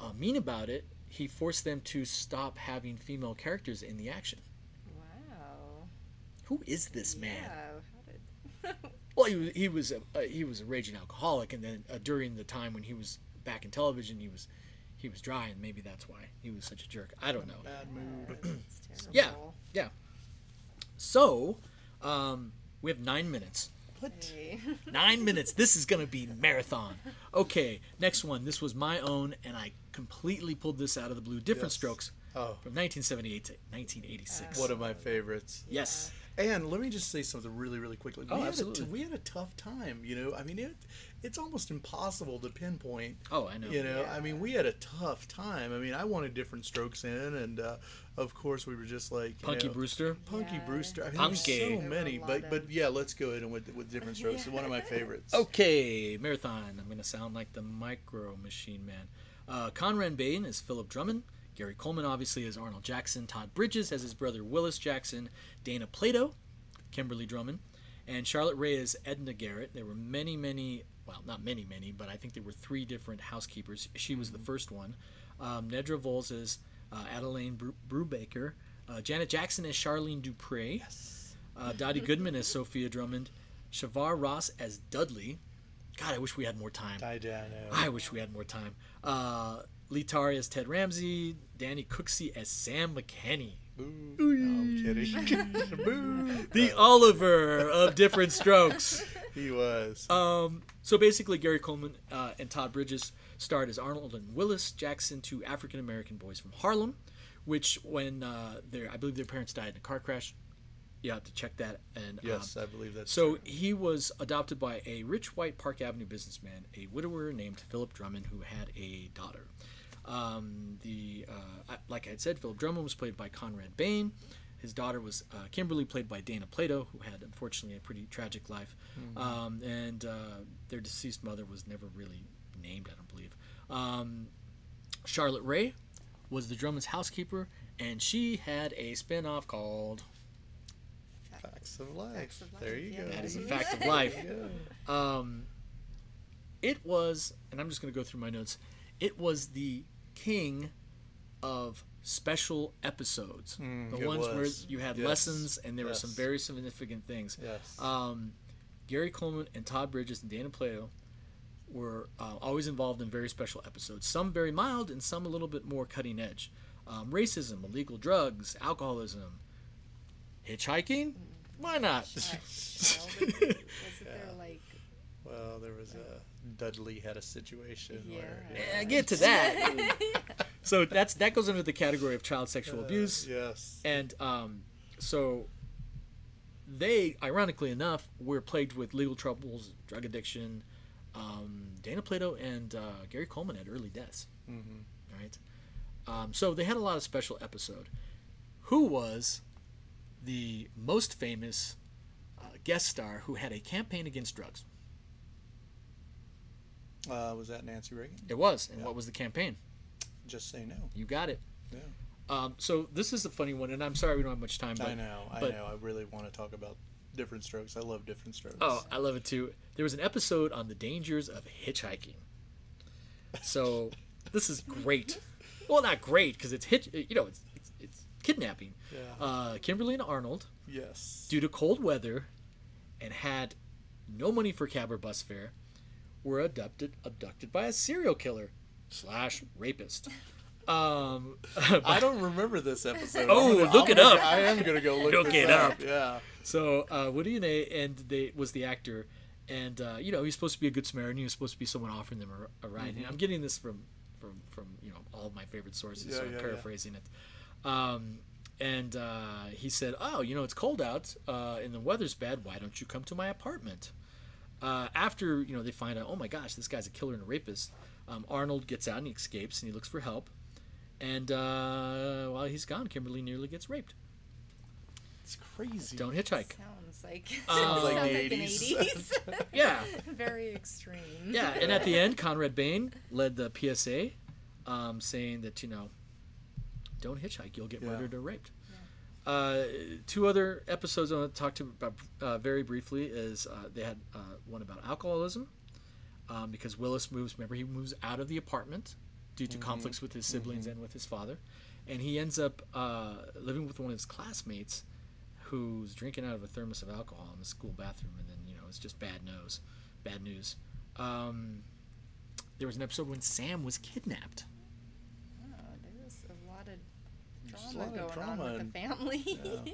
B: uh, mean about it, he forced them to stop having female characters in the action.
A: Wow.
B: Who is this man?
A: Yeah. How did?
B: Well, he was he was a, uh, he was a raging alcoholic, and then uh, during the time when he was back in television, he was he was dry, and maybe that's why he was such a jerk. I don't know.
C: Bad mood.
A: It's
B: Yeah. Yeah. So, um, we have nine minutes.
C: What?
A: Hey.
B: Nine minutes. This is gonna be marathon. Okay, next one. This was my own, and I completely pulled this out of the blue. Different
C: Yes.
B: strokes.
C: Oh,
B: from 1978 to 1986.
C: one of my favorites.
B: yes.
C: And let me just say something really, really quickly.
B: Oh,
C: we, had
B: absolutely.
C: A, we had a tough time, you know. I mean, it, it's almost impossible to pinpoint.
B: Oh, I know.
C: You know,
A: Yeah.
C: I mean, we had a tough time. I mean, I wanted different strokes in, and uh, of course, we were just like you
B: Punky
C: know,
B: Brewster.
C: Punky
A: Yeah.
C: Brewster. I mean,
B: Punky.
C: there's
A: There
C: so
A: were
C: many,
A: a lot
C: but but yeah, let's go in with with different strokes. It's one of my favorites.
B: Okay, Marathon. I'm going to sound like the Micro Machine Man. Uh, Conrad Bain is Philip Drummond. Gary Coleman, obviously, as Arnold Jackson. Todd Bridges as his brother Willis Jackson. Dana Plato, Kimberly Drummond. And Charlotte Rae is Edna Garrett. There were many, many, well, not many, many, but I think there were three different housekeepers. She was the first one. Um, Nedra Volz as uh, Adeline Bru- Brubaker. Uh, Janet Jackson as Charlene Dupre. Uh, Dody Goodman as Sophia Drummond. Shavar Ross as Dudley. God, I wish we had more time.
C: I.
B: I wish we had more time. Uh, Lee Tari as Ted Ramsey. Danny Cooksey as Sam McKinney.
C: Boo. No, I'm kidding. Boo.
B: The Oliver of Different Strokes.
C: He was.
B: Um, so basically, Gary Coleman uh, and Todd Bridges starred as Arnold and Willis Jackson, two African American boys from Harlem, which when uh, their I believe their parents died in a car crash. You have to check that. And um,
C: yes, I believe that's
B: So
C: true.
B: he was adopted by a rich white Park Avenue businessman, a widower named Philip Drummond, who had a daughter. Um, the uh, like I had said, Philip Drummond was played by Conrad Bain. His daughter was uh, Kimberly, played by Dana Plato, who had unfortunately a pretty tragic life. Um, and uh, their deceased mother was never really named, I don't believe. Um, Charlotte Rae was the Drummond's housekeeper, and she had a spin-off called
C: Facts of life.
A: Facts of
C: There you
A: yeah.
C: go.
B: That is a fact of life.
C: Yeah.
B: Um, it was, and I'm just going to go through my notes. It was the king of special episodes,
C: Mm,
B: the
C: it
B: ones where you had
C: Yes.
B: lessons and there were some very significant things.
C: Yes.
B: Um, Gary Coleman and Todd Bridges and Dana Plato were uh, always involved in very special episodes. Some very mild and some a little bit more cutting edge. Um, racism, illegal drugs, alcoholism, hitchhiking. Why not?
A: Child- Wasn't there like
C: well, there was a Dudley had a situation where.
A: Yeah.
B: I get to that. so that's that goes under the category of child sexual
C: Uh,
B: abuse,
C: yes.
B: and um, so they, ironically enough, were plagued with legal troubles, drug addiction. Um, Dana Plato and uh, Gary Coleman had early deaths.
C: Mhm.
B: Right. Um, so they had a lot of special episode. Who was the most famous uh, guest star who had a campaign against drugs?
C: Uh, was that Nancy Reagan?
B: It was, and
C: Yeah.
B: what was the campaign?
C: Just say no.
B: You got it.
C: Yeah.
B: Um, so this is a funny one, and I'm sorry we don't have much time. But,
C: I know. I
B: but-
C: know. I really want to talk about different strokes. I love different strokes.
B: Oh, I love it too. There was an episode on the dangers of hitchhiking. So this is great. Well, not great because it's hitch. You know, it's it's, it's kidnapping.
C: Yeah.
B: Uh, Kimberly and Arnold,
C: yes.
B: due to cold weather, and had no money for cab or bus fare, were abducted abducted by a serial killer slash rapist. Um,
C: I don't remember this episode.
B: Oh,
C: gonna-
B: look
C: I'm
B: it
C: gonna-
B: up.
C: I am gonna go look,
B: Look it up.
C: Yeah.
B: So uh, Woody and A and they was the actor, and uh, you know he's supposed to be a good Samaritan. He was supposed to be someone offering them a, a ride. And I'm getting this from from from you know all of my favorite sources,
C: Yeah,
B: so I'm
C: yeah.
B: paraphrasing it. Um, and uh, he said, "Oh, you know it's cold out uh, and the weather's bad. Why don't you come to my apartment?" Uh, after you know they find out, oh my gosh, this guy's a killer and a rapist. Um, Arnold gets out and he escapes and he looks for help. And uh, while he's gone, Kimberly nearly gets raped.
C: It's crazy.
B: Don't hitchhike.
A: sounds like
B: Um,
A: sounds
C: like
A: like
C: the
A: an
C: 80s.
A: 80s.
B: Yeah,
A: Very extreme.
B: Yeah, and at the end, Conrad Bain led the PSA, um, saying that you know, don't hitchhike, you'll get
C: Yeah.
B: murdered or raped. Uh, two other episodes I want to talk to about uh, very briefly is uh, they had uh, one about alcoholism, um, because Willis moves. Remember, he moves out of the apartment due to conflicts with his siblings and with his father, and he ends up uh, living with one of his classmates, who's drinking out of a thermos of alcohol in the school bathroom, and then you know it's just bad news, bad news. Um, there was an episode when Sam was kidnapped.
A: Oh, there's a lot of
C: There's a
A: drama
C: lot of
A: going
C: drama
A: on with the family.
C: Yeah.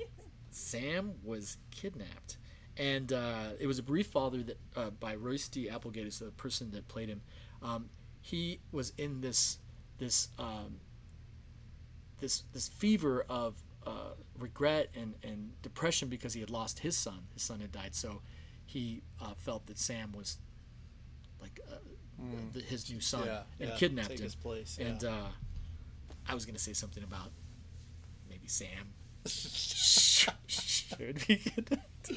B: Sam was kidnapped, and uh, it was a brief father that uh, by Royce D. Applegate is the person that played him. Um, he was in this this um, this this fever of uh, regret and, and depression because he had lost his son. His son had died, so he uh, felt that Sam was like uh, the, his new son.
C: Yeah,
B: and
C: yeah,
B: kidnapped
C: take
B: him.
C: his place,
B: And uh, I was gonna say something about maybe Sam should be kidnapped.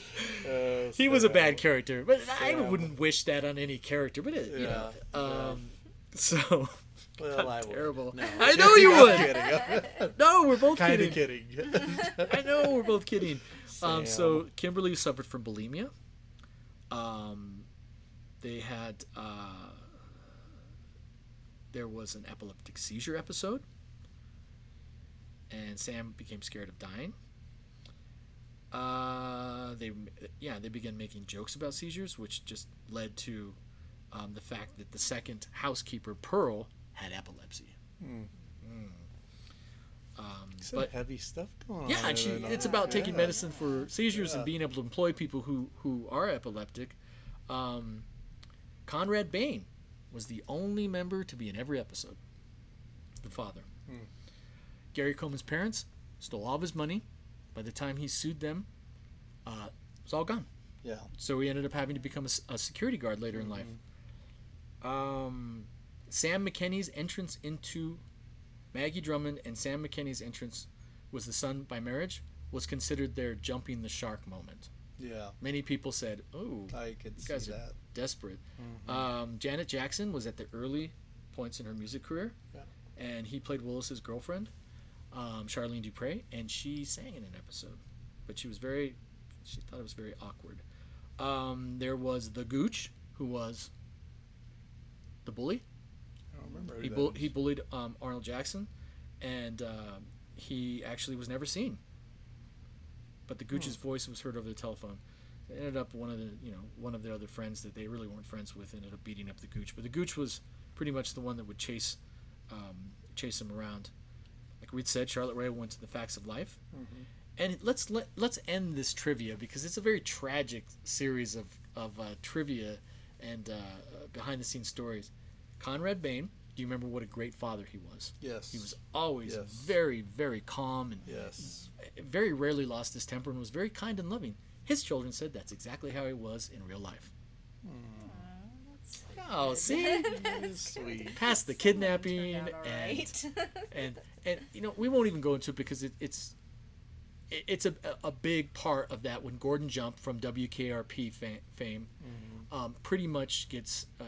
C: Uh,
B: He was a bad character, but I wouldn't wish that on any character. But it, you know,
C: Yeah, yeah.
B: um, so
C: Well, I would.
B: terrible.
C: No.
B: I know you would. no, we're both
C: kind of
B: kidding.
C: kidding.
B: I know we're both kidding. Um, so Kimberly suffered from bulimia. Um, they had uh, there was an epileptic seizure episode, and Sam became scared of dying. Uh, they yeah they began making jokes about seizures, which just led to um, the fact that the second housekeeper Pearl had epilepsy. Mm. Um,
C: Some
B: but
C: heavy stuff going on.
B: yeah, she,
C: over there.
B: it's about taking medicine for seizures
C: Yeah.
B: and being able to employ people who, who are epileptic. Um, Conrad Bain was the only member to be in every episode. The father.
C: Hmm.
B: Gary Coleman's parents stole all of his money. By the time he sued them, uh, it was all gone.
C: Yeah.
B: So he ended up having to become a security guard later in life. Um, Sam McKinney's entrance into Maggie Drummond and Sam McKinney's entrance was the son by marriage was considered their jumping the shark moment.
C: Yeah.
B: Many people said, "Oh,
C: I could
B: you
C: see
B: guys are
C: that.
B: desperate."
C: Mm-hmm.
B: Um, Janet Jackson was at the early points in her music career,
C: Yeah.
B: and he played Willis's girlfriend, um, Charlene Dupre, and she sang in an episode, but she was very, she thought it was very awkward. Um, there was the Gooch, who was the bully.
C: I don't remember. who
B: He
C: that
B: he bullied um, Arnold Jackson, and uh, he actually was never seen. But the Gooch's
C: Hmm.
B: voice was heard over the telephone. It ended up one of the you know one of their other friends that they really weren't friends with ended up beating up the Gooch. But the Gooch was pretty much the one that would chase um, chase him around. Reed said, Charlotte Rae went to the Facts of Life,
C: Mm-hmm.
B: and let's let let's end this trivia because it's a very tragic series of of uh, trivia and uh, behind the scenes stories. Conrad Bain, do you remember what a great father he was?
C: Yes.
B: He was always
C: Yes.
B: very very calm and
C: Yes.
B: very rarely lost his temper and was very kind and loving. His children said that's exactly how he was in real life. Oh, see,
C: sweet.
B: past the kidnapping and
A: right.
B: and and you know we won't even go into it because it, it's it, it's a, a big part of that when Gordon Jump from WKRP fa- fame um, pretty much gets uh,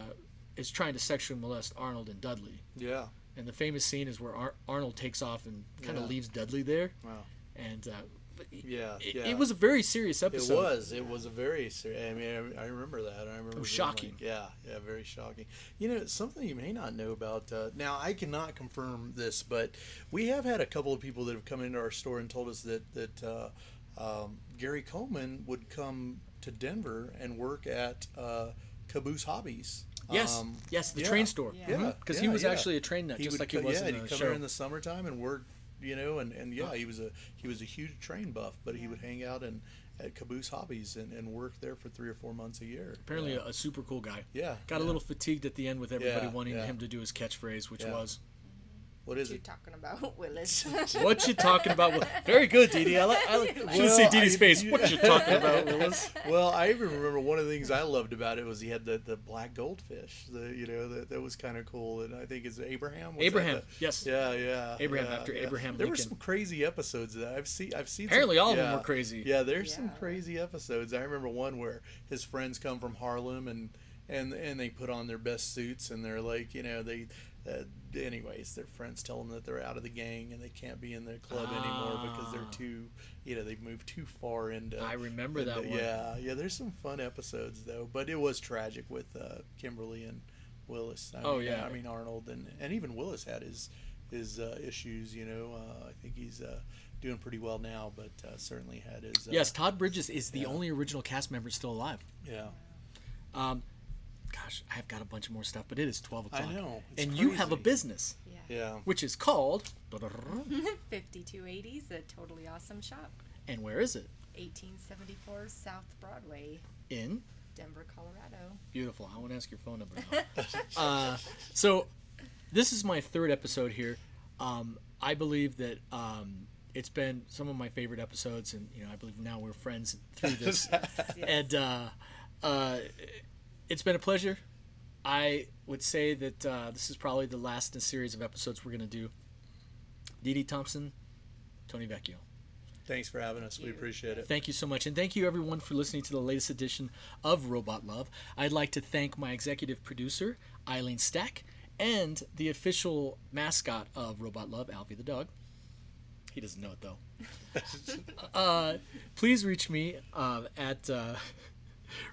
B: is trying to sexually molest Arnold and Dudley
C: Yeah.
B: and the famous scene is where Ar- Arnold takes off and kind of
C: Yeah.
B: leaves Dudley there
C: Wow.
B: and uh, but
C: Yeah.
B: it,
C: yeah.
B: it was a very serious episode.
C: It was. It was a very. serious. I mean, I, I remember that. I remember.
B: It
C: was
B: shocking.
C: Like, yeah. Yeah. Very shocking. You know, something you may not know about. Uh, now, I cannot confirm this, but we have had a couple of people that have come into our store and told us that that uh, um, Gary Coleman would come to Denver and work at uh, Caboose Hobbies.
B: yes
C: Um,
B: yes the
C: yeah.
B: train store
C: Yeah,
B: because
C: yeah,
B: he was
C: yeah.
B: actually a train nut
C: he
B: just
C: would
B: like he was
C: yeah,
B: in
C: he'd
B: the
C: come
B: show
C: there in the summertime and work, you know, and, and yeah, he was a he was a huge train buff, but he would hang out and at Caboose Hobbies and, and work there for three or four months a year.
B: apparently
C: yeah.
B: a, a super cool guy
C: yeah,
B: got a little fatigued at the end with everybody
C: Yeah,
B: wanting
C: yeah.
B: him to do his catchphrase which
C: Yeah.
B: was
C: What is
A: you
C: it?
A: talking about Willis?
B: What you talking about? Well, very good, Dee Dee. I like. I like should
C: Well,
B: see Dee Dee's face. What you talking about, Willis?
C: Well, I even remember one of the things I loved about it was he had the, the black goldfish. The you know that, that was kind of cool, and I think it's Abraham. Was that
B: Abraham,
C: the-
B: yes.
C: Yeah, yeah.
B: Abraham,
C: yeah,
B: after
C: yeah.
B: Abraham
C: There were some crazy episodes that I've seen. I've seen. some-
B: Apparently all of them were crazy.
C: Yeah, there's some crazy episodes. I remember one where his friends come from Harlem and and and they put on their best suits and they're like, you know, they. Uh, anyways, their friends tell them that they're out of the gang and they can't be in the club anymore because
B: Ah.
C: they're too, you know, they've moved too far into.
B: I remember
C: into-
B: that one.
C: Yeah, yeah. There's some fun episodes though, but it was tragic with uh, Kimberly and Willis. I
B: Oh,
C: mean,
B: yeah.
C: I mean Arnold and and even Willis had his his uh, issues. You know, uh, I think he's uh, doing pretty well now, but uh, certainly had his. Uh,
B: Yes, Todd Bridges is the
C: yeah.
B: only original cast member still alive.
C: Yeah.
B: Um, gosh, I've got a bunch more stuff, but it is twelve o'clock.
C: I know, it's
B: and you have a business,
A: yeah.
C: Yeah.
B: which is called.
A: 5280s, a totally awesome shop.
B: And where is it?
A: 1874 South Broadway,
B: In
A: Denver, Colorado.
B: beautiful. I want to ask your phone number. now. uh, so, this is my third episode here. Um, I believe that um, it's been some of my favorite episodes, and you know, I believe now we're friends through this. And uh, uh, it's been a pleasure. I would say that uh, this is probably the last in a series of episodes we're going to do. Dee Dee Thompson, Tony Vecchio.
C: Thanks for having us. We appreciate it.
B: Thank you so much. And thank you, everyone, for listening to the latest edition of Robot Love. I'd like to thank my executive producer, Eileen Stack, and the official mascot of Robot Love, Alfie the dog. He doesn't know it, though. uh, please reach me uh, at uh,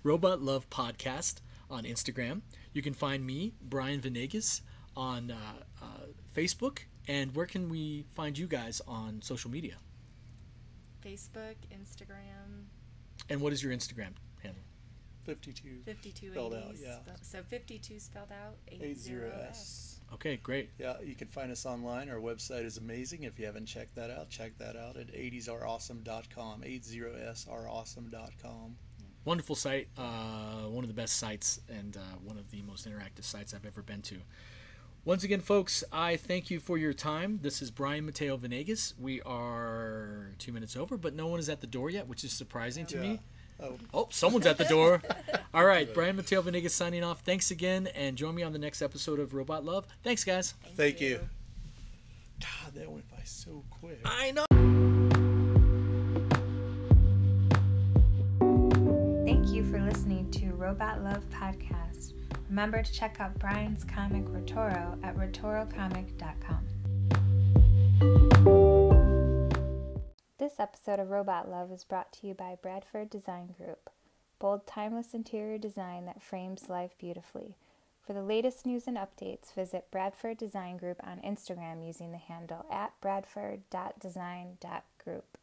B: Robot Love Podcast on Instagram. You can find me, Brian Venegas, on uh, uh, Facebook. And where can we find you guys on social media?
A: Facebook, Instagram,
B: And what is your Instagram handle?
C: 52.
A: 52
C: Spelled out, yeah.
A: So 52 spelled out, 80S.
C: 80S.
B: Okay, great.
C: Yeah, you can find us online. Our website is amazing. If you haven't checked that out, check that out at 80sareawesome.com. 80sareawesome.com.
B: Wonderful site. Uh, one of the best sites and uh, one of the most interactive sites I've ever been to. Once again, folks, I thank you for your time. This is Brian Mateo Venegas. We are two minutes over, but no one is at the door yet, which is surprising to me.
C: Oh,
B: Oh, someone's at the door. All right, Brian Mateo Venegas signing off. Thanks again, and join me on the next episode of Robot Love. Thanks, guys.
C: thank you. God, that went by so quick.
B: I know.
D: For listening to Robot Love Podcast. Remember to check out Brian's comic Rotoro at rotorocomic.com. This episode of Robot Love is brought to you by Bradford Design Group. Bold, timeless interior design that frames life beautifully. For the latest news and updates, visit Bradford Design Group on Instagram using the handle at bradford.design.group.